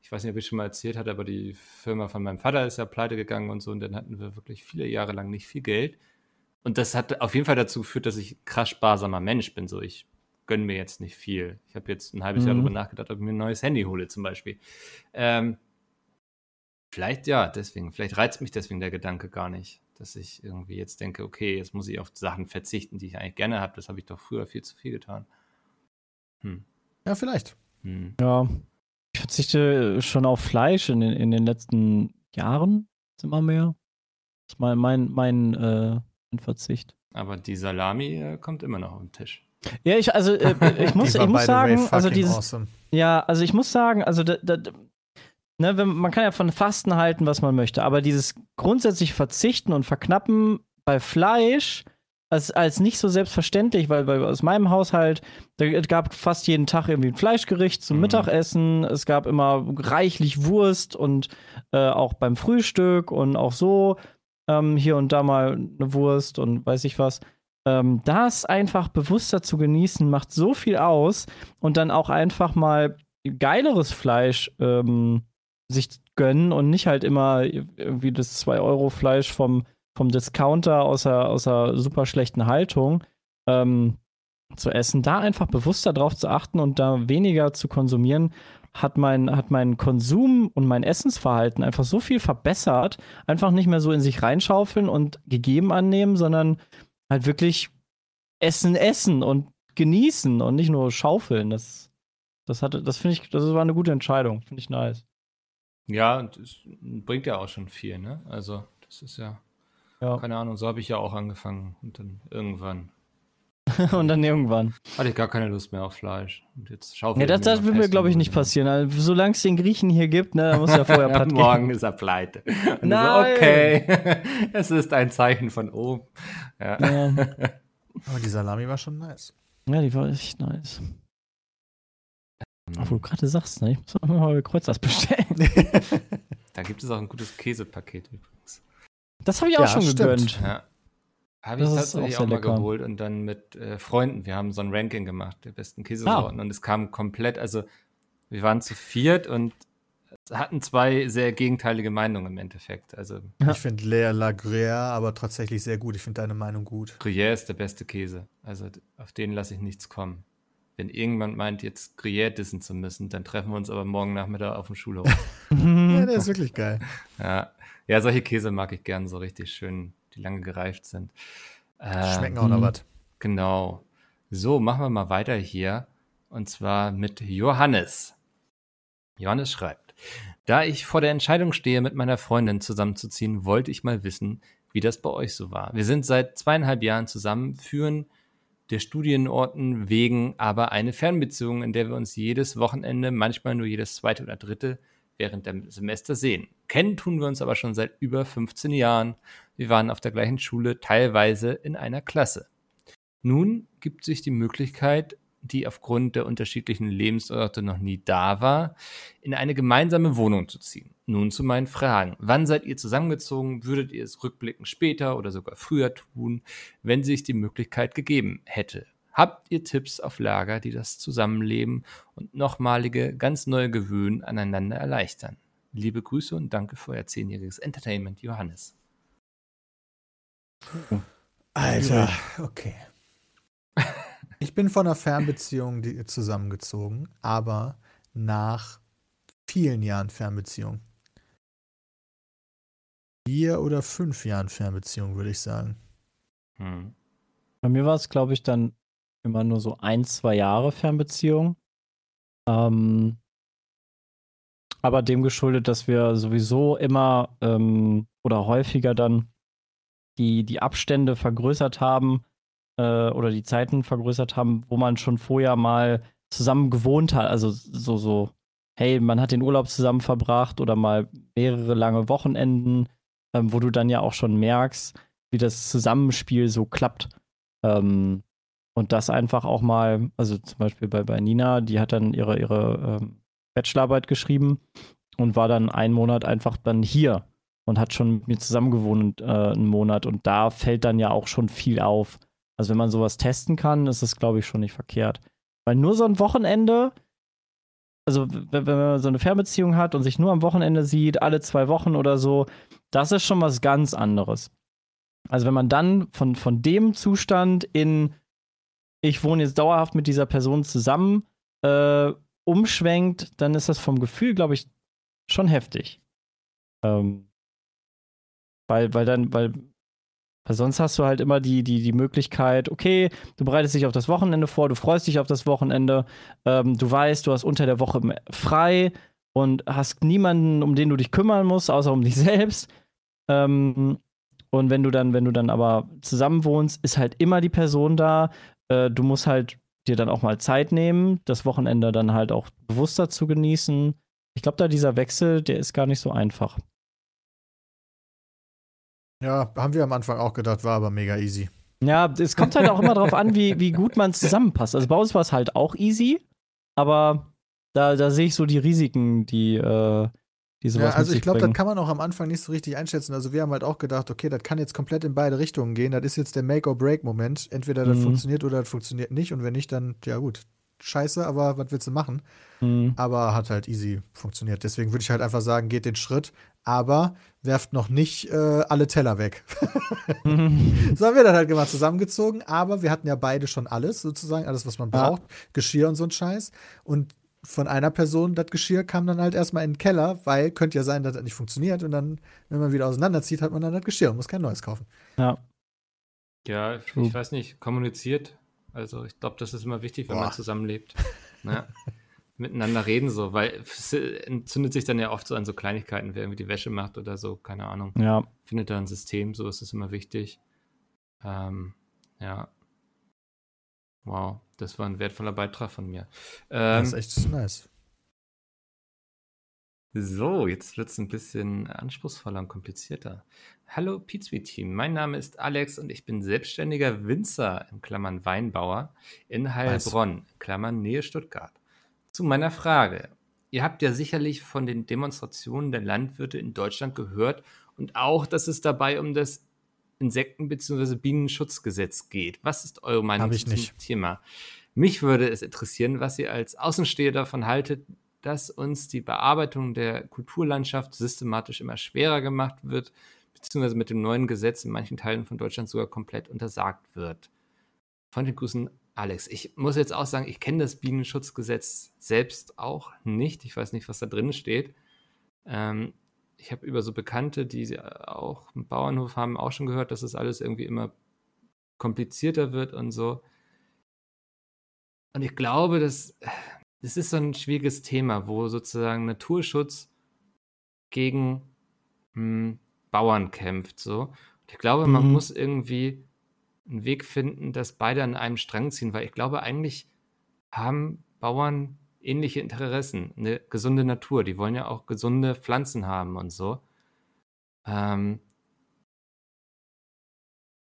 Ich weiß nicht, ob ich schon mal erzählt hatte, aber die Firma von meinem Vater ist ja pleite gegangen und so, und dann hatten wir wirklich viele Jahre lang nicht viel Geld. Und das hat auf jeden Fall dazu geführt, dass ich ein krass sparsamer Mensch bin. So, ich gönne mir jetzt nicht viel. Ich habe jetzt ein halbes Jahr Mhm. darüber nachgedacht, ob ich mir ein neues Handy hole, zum Beispiel. Ähm, vielleicht ja, deswegen, vielleicht reizt mich deswegen der Gedanke gar nicht, dass ich irgendwie jetzt denke, okay, jetzt muss ich auf Sachen verzichten, die ich eigentlich gerne habe. Das habe ich doch früher viel zu viel getan. Hm. Ja, vielleicht. Hm. Ja. Ich verzichte schon auf Fleisch in den, in den letzten Jahren. Ist immer mehr. Das ist mein, mein, mein, äh, mein Verzicht. Aber die Salami äh, kommt immer noch auf den Tisch. Ja, ich, also, äh, [LAUGHS] ich muss, ich muss sagen, also dieses, awesome. Ja, also ich muss sagen, also da, da, ne, wenn, man kann ja von Fasten halten, was man möchte, aber dieses grundsätzlich Verzichten und Verknappen bei Fleisch als, als nicht so selbstverständlich, weil, weil aus meinem Haushalt, da es gab fast jeden Tag irgendwie ein Fleischgericht zum Mhm. Mittagessen, es gab immer reichlich Wurst und äh, auch beim Frühstück und auch so ähm, hier und da mal eine Wurst und weiß ich was. Ähm, das einfach bewusster zu genießen, macht so viel aus und dann auch einfach mal geileres Fleisch ähm, sich gönnen und nicht halt immer irgendwie das 2-Euro-Fleisch vom, vom Discounter aus einer, aus einer super schlechten Haltung ähm, zu essen. Da einfach bewusster drauf zu achten und da weniger zu konsumieren, hat mein, hat mein Konsum und mein Essensverhalten einfach so viel verbessert. Einfach nicht mehr so in sich reinschaufeln und gegeben annehmen, sondern halt wirklich essen, essen und genießen und nicht nur schaufeln. Das, das das finde ich, das war eine gute Entscheidung. Finde ich nice. Ja, es bringt ja auch schon viel, ne? Also, das ist ja, Ja. keine Ahnung, so habe ich ja auch angefangen. Und dann irgendwann [LAUGHS] und dann irgendwann. hatte ich gar keine Lust mehr auf Fleisch. Und jetzt schaufel Ja, das, das wird mir, glaube ich, nicht passieren. Also, solange es den Griechen hier gibt, ne, da muss ja [LAUGHS] vorher platt gehen. Morgen ist er pleite. Und Nein. So, okay, [LAUGHS] es ist ein Zeichen von oben. Ja. Ja. Aber die Salami war schon nice. ja, die war echt nice. Obwohl du gerade sagst, ne, ich muss auch mal Kreuzers bestellen. Da gibt es auch ein gutes Käsepaket übrigens. Das habe ich auch Ja, schon stimmt. gegönnt. Ja. Habe ich Das tatsächlich auch auch, mal lecker. geholt und dann mit äh, Freunden. Wir haben so ein Ranking gemacht, der besten Käsesorten. Ah. Und es kam komplett, also wir waren zu viert und hatten zwei sehr gegenteilige Meinungen im Endeffekt. Also Ja. Ich finde Lea La Gruyère aber tatsächlich sehr gut. Ich finde deine Meinung gut. Gruyère ist der beste Käse. Also auf den lasse ich nichts kommen. Wenn irgendjemand meint, jetzt Gruyère dissen zu müssen, dann treffen wir uns aber morgen Nachmittag auf dem Schulhof. [LAUGHS] Ja, der ist wirklich geil. [LAUGHS] ja. ja, solche Käse mag ich gern, so richtig schön die lange gereift sind. Schmecken auch noch was. Genau. So, machen wir mal weiter hier. Und zwar mit Johannes. Johannes schreibt, da ich vor der Entscheidung stehe, mit meiner Freundin zusammenzuziehen, wollte ich mal wissen, wie das bei euch so war. Wir sind seit zweieinhalb Jahren zusammen, führen der Studienorten wegen aber eine Fernbeziehung, in der wir uns jedes Wochenende, manchmal nur jedes zweite oder dritte während dem Semester sehen. Kennen tun wir uns aber schon seit über 15 Jahren. Wir waren auf der gleichen Schule, teilweise in einer Klasse. Nun gibt sich die Möglichkeit, die aufgrund der unterschiedlichen Lebensorte noch nie da war, in eine gemeinsame Wohnung zu ziehen. Nun zu meinen Fragen. Wann seid ihr zusammengezogen? Würdet ihr es rückblickend später oder sogar früher tun, wenn sich die Möglichkeit gegeben hätte? Habt ihr Tipps auf Lager, die das Zusammenleben und nochmalige, ganz neue Gewöhnen aneinander erleichtern? Liebe Grüße und danke für euer zehnjähriges Entertainment, Johannes. Alter, okay. [LAUGHS] Ich bin von einer Fernbeziehung zusammengezogen, aber nach vielen Jahren Fernbeziehung. Vier oder fünf Jahren Fernbeziehung, würde ich sagen. Hm. Bei mir war es, glaube ich, dann immer nur so ein, zwei Jahre Fernbeziehung. Ähm, aber dem geschuldet, dass wir sowieso immer ähm, oder häufiger dann die, die Abstände vergrößert haben äh, oder die Zeiten vergrößert haben, wo man schon vorher mal zusammen gewohnt hat. Also so, so, hey, man hat den Urlaub zusammen verbracht oder mal mehrere lange Wochenenden, ähm, wo du dann ja auch schon merkst, wie das Zusammenspiel so klappt. Ähm, und das einfach auch mal, also zum Beispiel bei, bei Nina, die hat dann ihre, ihre ähm, Bachelorarbeit geschrieben und war dann einen Monat einfach dann hier und hat schon mit mir zusammen gewohnt äh, einen Monat. Und da fällt dann ja auch schon viel auf. Also wenn man sowas testen kann, ist es, glaube ich, schon nicht verkehrt. Weil nur so ein Wochenende, also wenn man so eine Fernbeziehung hat und sich nur am Wochenende sieht, alle zwei Wochen oder so, das ist schon was ganz anderes. Also wenn man dann von, von dem Zustand in ich wohne jetzt dauerhaft mit dieser Person zusammen, äh, umschwenkt, dann ist das vom Gefühl, glaube ich, schon heftig. Ähm, weil, weil dann, weil, weil sonst hast du halt immer die, die, die Möglichkeit, okay, du bereitest dich auf das Wochenende vor, du freust dich auf das Wochenende, ähm, du weißt, du hast unter der Woche frei und hast niemanden, um den du dich kümmern musst, außer um dich [LAUGHS] selbst. Ähm, und wenn du dann, wenn du dann aber zusammen wohnst, ist halt immer die Person da. Äh, du musst halt dir dann auch mal Zeit nehmen, das Wochenende dann halt auch bewusster zu genießen. Ich glaube, da dieser Wechsel, der ist gar nicht so einfach. Ja, haben wir am Anfang auch gedacht, war aber mega easy. Ja, es kommt halt auch immer darauf an, wie, wie gut man [LAUGHS] zusammenpasst. Also bei uns war es halt auch easy, aber da, da sehe ich so die Risiken, die, äh, die sowas Ja, also ich glaube, das kann man auch am Anfang nicht so richtig einschätzen. Also wir haben halt auch gedacht, okay, das kann jetzt komplett in beide Richtungen gehen. Das ist jetzt der Make-or-Break-Moment. Entweder das Mhm. funktioniert oder das funktioniert nicht. Und wenn nicht, dann, ja gut, scheiße, aber was willst du machen? Hm. Aber hat halt easy funktioniert. Deswegen würde ich halt einfach sagen, geht den Schritt, aber werft noch nicht äh, alle Teller weg. [LAUGHS] so haben wir dann halt gemacht, zusammengezogen, aber wir hatten ja beide schon alles, sozusagen, alles, was man Ja. braucht, Geschirr und so ein Scheiß. Und von einer Person das Geschirr kam dann halt erstmal in den Keller, weil könnte ja sein, dass das nicht funktioniert. Und dann, wenn man wieder auseinanderzieht, hat man dann das Geschirr und muss kein neues kaufen. ja. Ja, ich True. weiß nicht, kommuniziert. Also ich glaube, das ist immer wichtig, wenn Boah. man zusammenlebt. [LAUGHS] ne? Miteinander reden so, weil es entzündet sich dann ja oft so an so Kleinigkeiten, wer irgendwie die Wäsche macht oder so, keine Ahnung. ja. Findet da ein System, so ist es immer wichtig. Ähm, ja. Wow, das war ein wertvoller Beitrag von mir. Ähm, das ist echt nice. So, jetzt wird es ein bisschen anspruchsvoller und komplizierter. Hallo Pizza Team, mein Name ist Alex und ich bin selbstständiger Winzer, in Klammern Weinbauer, in Heilbronn, in Klammern Nähe Stuttgart. Zu meiner Frage. Ihr habt ja sicherlich von den Demonstrationen der Landwirte in Deutschland gehört und auch, dass es dabei um das Insekten- bzw. Bienenschutzgesetz geht. Was ist eure Meinung Hab ich zu diesem. Thema? Mich würde es interessieren, was ihr als Außensteher davon haltet, dass uns die Bearbeitung der Kulturlandschaft systematisch immer schwerer gemacht wird, beziehungsweise mit dem neuen Gesetz in manchen Teilen von Deutschland sogar komplett untersagt wird. Von den Grüßen, Alex. Ich muss jetzt auch sagen, ich kenne das Bienenschutzgesetz selbst auch nicht. Ich weiß nicht, was da drin steht. Ähm, ich habe über so Bekannte, die auch einen Bauernhof haben, auch schon gehört, dass das alles irgendwie immer komplizierter wird und so. Und ich glaube, dass das ist so ein schwieriges Thema, wo sozusagen Naturschutz gegen hm, Bauern kämpft. So. Und ich glaube, man Mhm. muss irgendwie einen Weg finden, dass beide an einem Strang ziehen, weil ich glaube, eigentlich haben Bauern ähnliche Interessen. Eine gesunde Natur, die wollen ja auch gesunde Pflanzen haben und so. Ähm,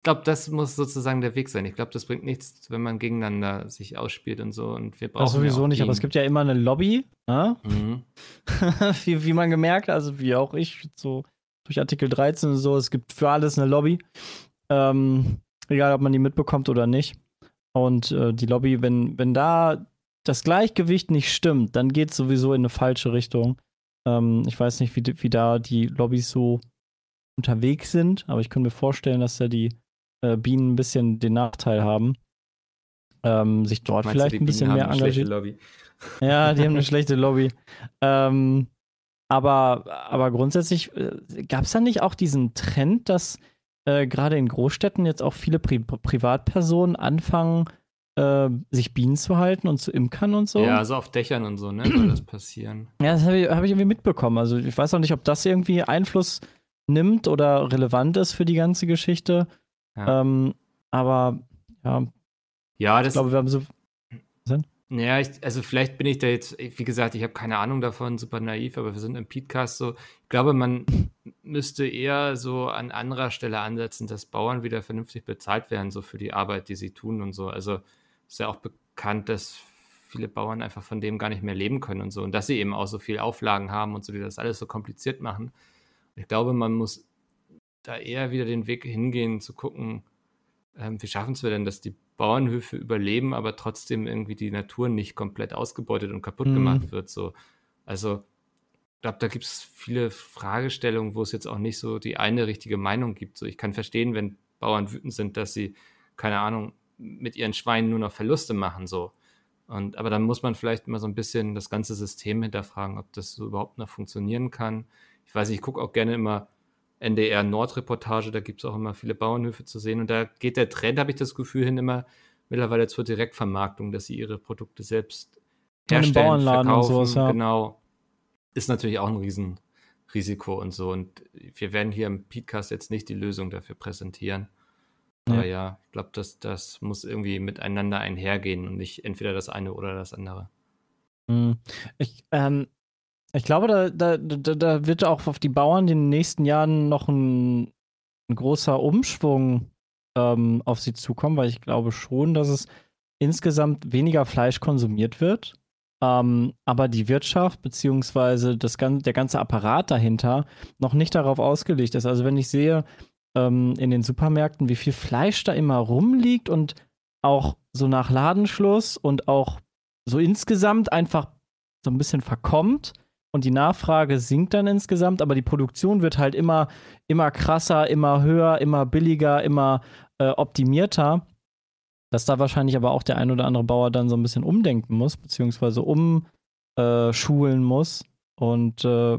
ich glaube, das muss sozusagen der Weg sein. Ich glaube, das bringt nichts, wenn man gegeneinander sich ausspielt und so. Und wir brauchen Das sowieso ja nicht, aber es gibt ja immer eine Lobby, ne? Mhm. [LAUGHS] wie, wie man gemerkt, also wie auch ich, so durch Artikel 13 und so, es gibt für alles eine Lobby. Ähm, egal, ob man die mitbekommt oder nicht. Und äh, die Lobby, wenn, wenn da das Gleichgewicht nicht stimmt, dann geht es sowieso in eine falsche Richtung. Ähm, ich weiß nicht, wie, wie da die Lobbys so unterwegs sind, aber ich kann mir vorstellen, dass da die äh, Bienen ein bisschen den Nachteil haben. Ähm, sich dort Meinst vielleicht ein bisschen mehr engagiert. Lobby? Ja, die haben eine [LAUGHS] schlechte Lobby. Ähm, aber, aber grundsätzlich gab es da nicht auch diesen Trend, dass äh, gerade in Großstädten jetzt auch viele Pri Privatpersonen anfangen, äh, sich Bienen zu halten und zu imkern und so? Ja, so auf Dächern und so, ne? Soll das passieren. Ja, das habe ich, hab ich irgendwie mitbekommen. Also ich weiß auch nicht, ob das irgendwie Einfluss nimmt oder relevant ist für die ganze Geschichte. Ja, Ähm, aber ja, ja ich das glaube, wir haben so. Ja, ich, also vielleicht bin ich da jetzt, wie gesagt, ich habe keine Ahnung davon, super naiv, aber wir sind im Podcast so. Ich glaube, man müsste eher so an anderer Stelle ansetzen, dass Bauern wieder vernünftig bezahlt werden, so für die Arbeit, die sie tun und so. Also ist ja auch bekannt, dass viele Bauern einfach von dem gar nicht mehr leben können und so. Und dass sie eben auch so viel Auflagen haben und so, die das alles so kompliziert machen. Ich glaube, man muss da eher wieder den Weg hingehen, zu gucken, ähm, wie schaffen es wir denn, dass die Bauernhöfe überleben, aber trotzdem irgendwie die Natur nicht komplett ausgebeutet und kaputt Mhm. gemacht wird. So. Also, ich glaube, da gibt es viele Fragestellungen, wo es jetzt auch nicht so die eine richtige Meinung gibt. So, ich kann verstehen, wenn Bauern wütend sind, dass sie, keine Ahnung, mit ihren Schweinen nur noch Verluste machen. So. Und, aber dann muss man vielleicht mal so ein bisschen das ganze System hinterfragen, ob das so überhaupt noch funktionieren kann. Ich weiß nicht, ich gucke auch gerne immer NDR Nordreportage, da gibt es auch immer viele Bauernhöfe zu sehen. Und da geht der Trend, habe ich das Gefühl, hin immer mittlerweile zur Direktvermarktung, dass sie ihre Produkte selbst herstellen, Bauernladen und verkaufen. sowas, ja. Genau. Ist natürlich auch ein Riesenrisiko und so. Und wir werden hier im Podcast jetzt nicht die Lösung dafür präsentieren. Aber Nee. ja, ich glaube, das, das muss irgendwie miteinander einhergehen und nicht entweder das eine oder das andere. Hm. Ich, ähm, ich glaube, da, da, da, da wird auch auf die Bauern in den nächsten Jahren noch ein, ein großer Umschwung ähm, auf sie zukommen, weil ich glaube schon, dass es insgesamt weniger Fleisch konsumiert wird. Ähm, aber die Wirtschaft beziehungsweise das der ganze Apparat dahinter noch nicht darauf ausgelegt ist. Also wenn ich sehe ähm, in den Supermärkten, wie viel Fleisch da immer rumliegt und auch so nach Ladenschluss und auch so insgesamt einfach so ein bisschen verkommt und die Nachfrage sinkt dann insgesamt, aber die Produktion wird halt immer, immer krasser, immer höher, immer billiger, immer äh, optimierter. Dass da wahrscheinlich aber auch der ein oder andere Bauer dann so ein bisschen umdenken muss, beziehungsweise umschulen muss. Und äh,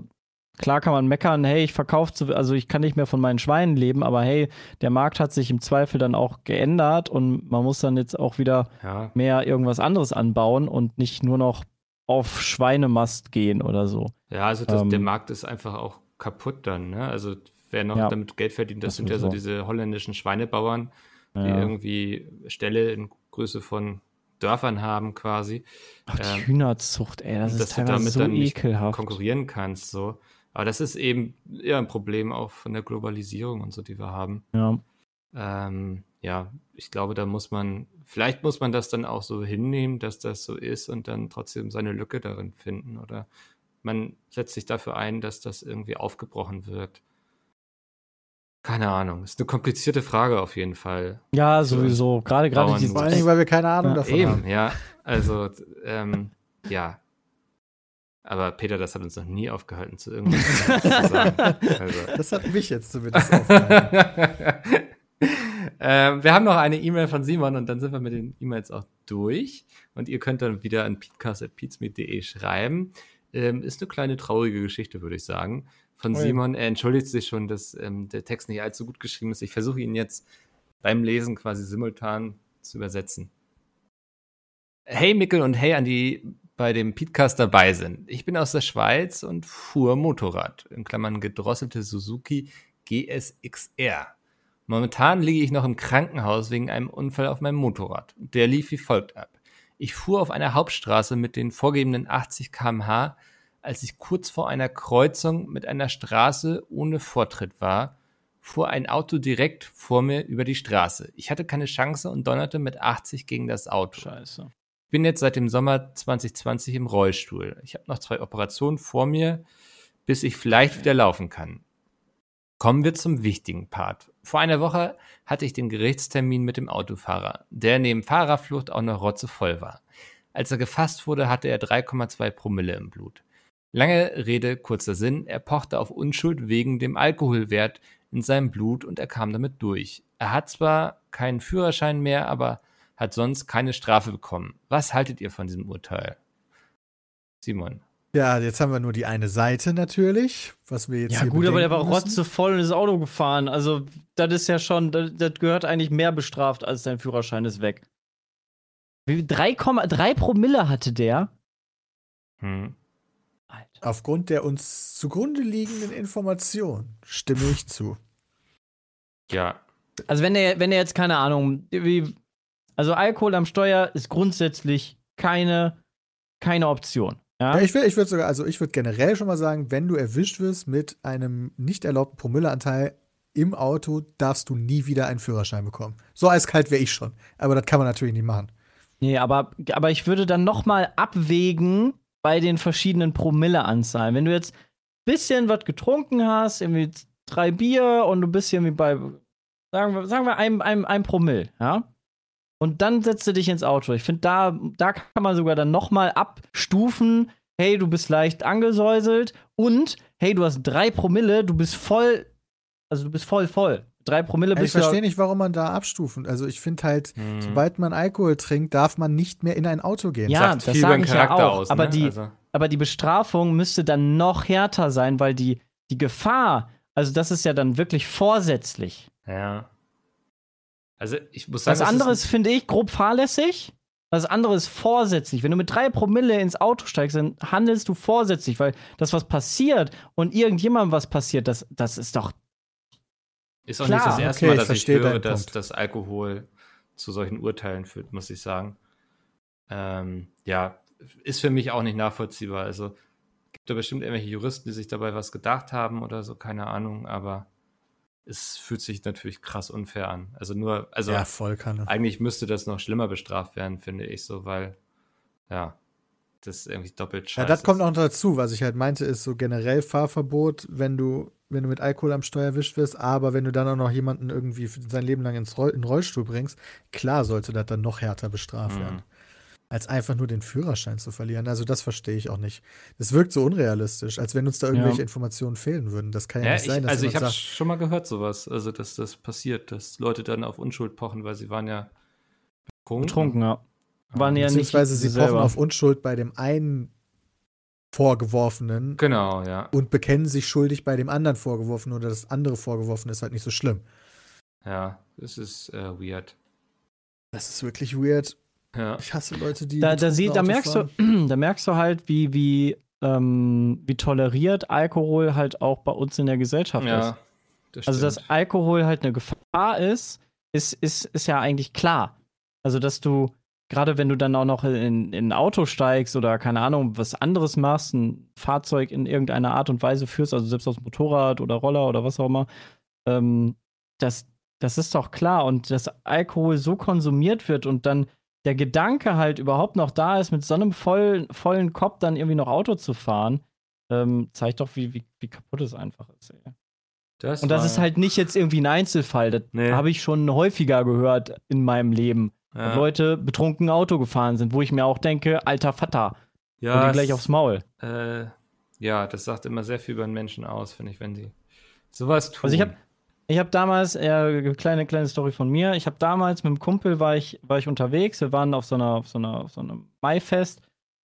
klar kann man meckern, hey, ich verkaufe zu, also ich kann nicht mehr von meinen Schweinen leben, aber hey, der Markt hat sich im Zweifel dann auch geändert und man muss dann jetzt auch wieder Ja, mehr irgendwas anderes anbauen und nicht nur noch auf Schweinemast gehen oder so. Ja, also das, Ähm, der Markt ist einfach auch kaputt dann. Ne? Also wer noch Ja. damit Geld verdient, das, Das sind ja so diese holländischen Schweinebauern, die Ja. irgendwie Ställe in Größe von Dörfern haben quasi. Ach, die ähm, Hühnerzucht, ey, das ist dass du teilweise damit so dann ekelhaft. konkurrieren kannst. So. Aber das ist eben eher ein Problem auch von der Globalisierung und so, die wir haben. Ja. Ähm, ja, ich glaube, da muss man, vielleicht muss man das dann auch so hinnehmen, dass das so ist und dann trotzdem seine Lücke darin finden. Oder man setzt sich dafür ein, dass das irgendwie aufgebrochen wird. Keine Ahnung. Ist eine komplizierte Frage auf jeden Fall. ja, sowieso. Gerade gerade dieses Vor allen Dingen, weil wir keine Ahnung Ja, davon Eben, haben. ja. Also, ähm, ja. Aber Peter, das hat uns noch nie aufgehalten, zu irgendwas [LAUGHS] zu sagen. Also. Das hat mich jetzt zumindest aufgehalten. [LAUGHS] ähm, wir haben noch eine E-Mail von Simon und dann sind wir mit den E-Mails auch durch. Und ihr könnt dann wieder an peatcast.peatsmeet.de schreiben. Ähm, ist eine kleine traurige Geschichte, würde ich sagen. von Ui. Simon. Er entschuldigt sich schon, dass ähm, der Text nicht allzu gut geschrieben ist. Ich versuche ihn jetzt beim Lesen quasi simultan zu übersetzen. Hey Mickel und hey an die bei dem Podcast dabei sind. Ich bin aus der Schweiz und fuhr Motorrad, in Klammern gedrosselte Suzuki GSXR. Momentan liege ich noch im Krankenhaus wegen einem Unfall auf meinem Motorrad. Der lief wie folgt ab. Ich fuhr auf einer Hauptstraße mit den vorgegebenen 80 km/h, als ich kurz vor einer Kreuzung mit einer Straße ohne Vortritt war, fuhr ein Auto direkt vor mir über die Straße. Ich hatte keine Chance und donnerte mit 80 gegen das Auto. Scheiße. Bin jetzt seit dem Sommer 2020 im Rollstuhl. Ich habe noch zwei Operationen vor mir, bis ich vielleicht wieder laufen kann. Kommen wir zum wichtigen Part. Vor einer Woche hatte ich den Gerichtstermin mit dem Autofahrer, der neben Fahrerflucht auch noch rotzevoll war. Als er gefasst wurde, hatte er 3,2 Promille im Blut. Lange Rede, kurzer Sinn, er pochte auf Unschuld wegen dem Alkoholwert in seinem Blut und er kam damit durch. Er hat zwar keinen Führerschein mehr, aber hat sonst keine Strafe bekommen. Was haltet ihr von diesem Urteil? Simon. Ja, jetzt haben wir nur die eine Seite natürlich, was wir jetzt Ja, hier gut, aber der war rotzevoll und ist Auto gefahren. Also, das ist ja schon, das, das gehört eigentlich mehr bestraft, als dein Führerschein ist weg. Wie 3,3 Promille hatte der? Hm. Alter. Aufgrund der uns zugrunde liegenden Informationen stimme ich zu. Ja, Also, wenn der, wenn der jetzt, keine Ahnung, wie, also Alkohol am Steuer ist grundsätzlich keine, keine Option. Ja? Ja, ich will, ich würde sogar, also ich würde generell schon mal sagen, wenn du erwischt wirst mit einem nicht erlaubten Promilleanteil im Auto, darfst du nie wieder einen Führerschein bekommen. So eiskalt wäre ich schon. Aber das kann man natürlich nicht machen. Nee, aber, aber ich würde dann noch mal abwägen bei den verschiedenen Promilleanzahlen. Wenn du jetzt ein bisschen was getrunken hast, irgendwie drei Bier und du bist irgendwie bei, sagen wir, sagen wir ein, ein, ein Promille, ja? Und dann setzt du dich ins Auto. Ich finde, da, da kann man sogar dann noch mal abstufen, hey, du bist leicht angesäuselt und hey, du hast drei Promille, du bist voll, also du bist voll voll. Drei Promille Ich bist du verstehe nicht, warum man da abstufen. Also ich finde halt, Hm. sobald man Alkohol trinkt, darf man nicht mehr in ein Auto gehen. Ja, sagt das viel sag über den ich ja Charakter auch, aus. aber ne? die- also, aber die Bestrafung müsste dann noch härter sein, weil die, die Gefahr, also das ist ja dann wirklich vorsätzlich. ja. Also ich muss sagen, Das andere ist finde ich, grob fahrlässig. Das andere ist vorsätzlich. Wenn du mit drei Promille ins Auto steigst, dann handelst du vorsätzlich, weil das, was passiert und irgendjemandem was passiert, das, das ist doch. Ist auch Klar, nicht das erste okay, Mal, ich dass ich verstehe höre, dass, dass Alkohol zu solchen Urteilen führt, muss ich sagen. Ähm, ja, ist für mich auch nicht nachvollziehbar. Also gibt da bestimmt irgendwelche Juristen, die sich dabei was gedacht haben oder so, keine Ahnung, aber es fühlt sich natürlich krass unfair an. Also nur, also Ja, voll kann. eigentlich müsste das noch schlimmer bestraft werden, finde ich so, weil, ja, das irgendwie doppelt Ja, scheiße das kommt ist. noch dazu. Was ich halt meinte, ist so generell Fahrverbot, wenn du, wenn du mit Alkohol am Steuer erwischt wirst, aber wenn du dann auch noch jemanden irgendwie sein Leben lang ins Roll, in den Rollstuhl bringst, klar sollte das dann noch härter bestraft Mhm. werden. Als einfach nur den Führerschein zu verlieren. Also das verstehe ich auch nicht. Das wirkt so unrealistisch, als wenn uns da irgendwelche Ja. Informationen fehlen würden. Das kann ja, Ja, nicht ich, sein, dass also ich habe schon mal gehört sowas, also dass das passiert, dass Leute dann auf Unschuld pochen, weil sie waren ja betrunken. Betrunken, ja. Waren ja nicht beziehungsweise sie pochen selber. auf Unschuld bei dem einen Vorgeworfenen Genau, ja. und bekennen sich schuldig bei dem anderen Vorgeworfenen oder das andere Vorgeworfene ist halt nicht so schlimm. Ja, das ist äh, weird. Das ist wirklich weird. Ja. Ich hasse Leute, die. da, da, sie, da, merkst fahren. du, [CLEARS THROAT] da merkst du halt, wie, wie, ähm, wie toleriert Alkohol halt auch bei uns in der Gesellschaft ist. ja das Also, dass Alkohol halt eine Gefahr ist, ist, ist, ist ja eigentlich klar. Also, dass du, gerade wenn du dann auch noch in, in ein Auto steigst oder keine Ahnung, was anderes machst, ein Fahrzeug in irgendeiner Art und Weise führst, also selbst aus dem Motorrad oder Roller oder was auch immer, ähm, das, das ist doch klar. Und dass Alkohol so konsumiert wird und dann der Gedanke halt überhaupt noch da ist, mit so einem vollen, vollen Kopf dann irgendwie noch Auto zu fahren, ähm, zeigt doch, wie, wie, wie kaputt es einfach ist. Ey. das Und das ist halt nicht jetzt irgendwie ein Einzelfall. Das Nee. habe ich schon häufiger gehört in meinem Leben. ja. Leute betrunken Auto gefahren sind, wo ich mir auch denke, alter Vater, ja, die es- gleich aufs Maul. Äh, ja, das sagt immer sehr viel über einen Menschen aus, finde ich, wenn sie sowas tun. Also ich habe ich hab damals, äh, kleine, kleine Story von mir, ich habe damals mit einem Kumpel war ich, war ich unterwegs, wir waren auf so einer, auf so einer, auf so einem Maifest,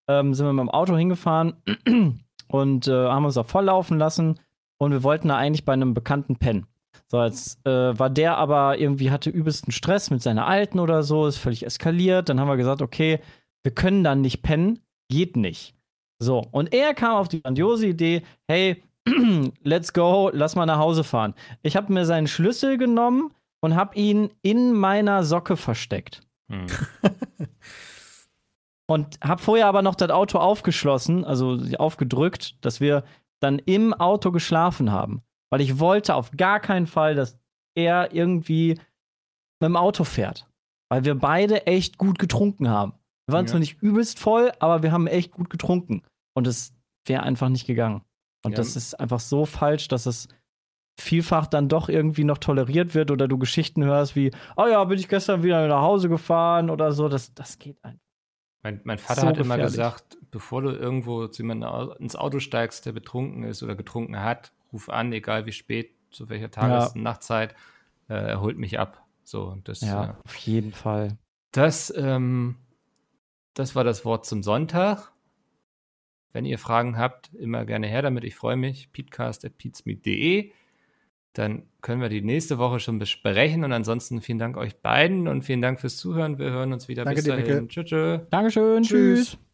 ähm, sind wir mit dem Auto hingefahren [CLEARS THROAT] und äh, haben uns da volllaufen lassen. und wir wollten da eigentlich bei einem Bekannten pennen. So, jetzt äh, war der aber irgendwie, hatte übelsten Stress mit seiner Alten oder so, ist völlig eskaliert. Dann haben wir gesagt, okay, wir können dann nicht pennen, geht nicht. So, und er kam auf die grandiose Idee, hey, [CLEARS THROAT] let's go, lass mal nach Hause fahren. Ich habe mir seinen Schlüssel genommen und habe ihn in meiner Socke versteckt. Hm. [LAUGHS] und habe vorher aber noch das Auto aufgeschlossen, also aufgedrückt, dass wir dann im Auto geschlafen haben. Weil ich wollte auf gar keinen Fall, dass er irgendwie mit dem Auto fährt. Weil wir beide echt gut getrunken haben. Wir waren ja. zwar nicht übelst voll, aber wir haben echt gut getrunken. Und es wäre einfach nicht gegangen. Und ja. das ist einfach so falsch, dass es vielfach dann doch irgendwie noch toleriert wird oder du Geschichten hörst wie, oh ja, bin ich gestern wieder nach Hause gefahren oder so. Das, das geht einfach. Mein, mein Vater so hat gefährlich. immer gesagt, bevor du irgendwo zu jemandem ins Auto steigst, der betrunken ist oder getrunken hat, ruf an, egal wie spät, zu welcher Tages- und Nachtzeit, äh, er holt mich ab. So, das, ja, äh, auf jeden Fall. Das, ähm, das war das Wort zum Sonntag. Wenn ihr Fragen habt, immer gerne her damit. Ich freue mich. peatcast.peatsmeet.de. Dann können wir die nächste Woche schon besprechen. Und ansonsten vielen Dank euch beiden und vielen Dank fürs Zuhören. Wir hören uns wieder. Danke Bis dahin. Tschüss. Dankeschön. Tschüss. Tschüss.